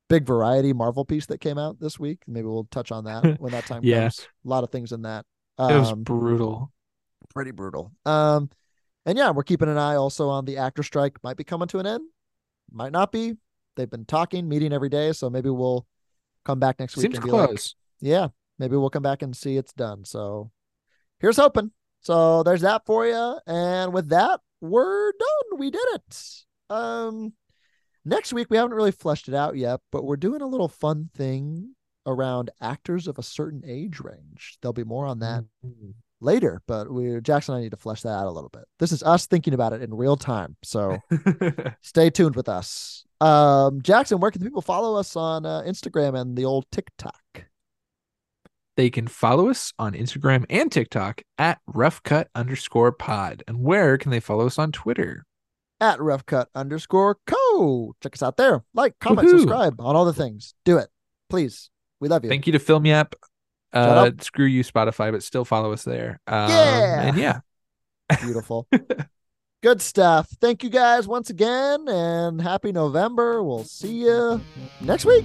big variety Marvel piece that came out this week. Maybe we'll touch on that when that time yeah. comes. A lot of things in that. Um, it was brutal. Pretty brutal. Um, and yeah, we're keeping an eye also on the actor strike. Might be coming to an end. Might not be. They've been talking, meeting every day. So maybe we'll come back next week. Seems and be close. Like, yeah, maybe we'll come back and see it's done. So here's hoping. So there's that for you. And with that, we're done. We did it. Um, next week we haven't really fleshed it out yet, but we're doing a little fun thing around actors of a certain age range. There'll be more on that Mm-hmm. later, but we Jackson and I need to flesh that out a little bit. This is us thinking about it in real time. So stay tuned with us. Um, Jackson, where can people follow us on uh, Instagram and the old TikTok? They can follow us on Instagram and TikTok at roughcut underscore pod. And where can they follow us on Twitter? At roughcut underscore co. Check us out there. Like, comment, Woohoo. subscribe on all the things. Do it. Please. We love you. Thank you to Film Yap. Uh, up. screw you, Spotify, but still follow us there. Um, Yeah. And yeah, Beautiful. Good stuff. Thank you guys once again and happy November. We'll see you next week.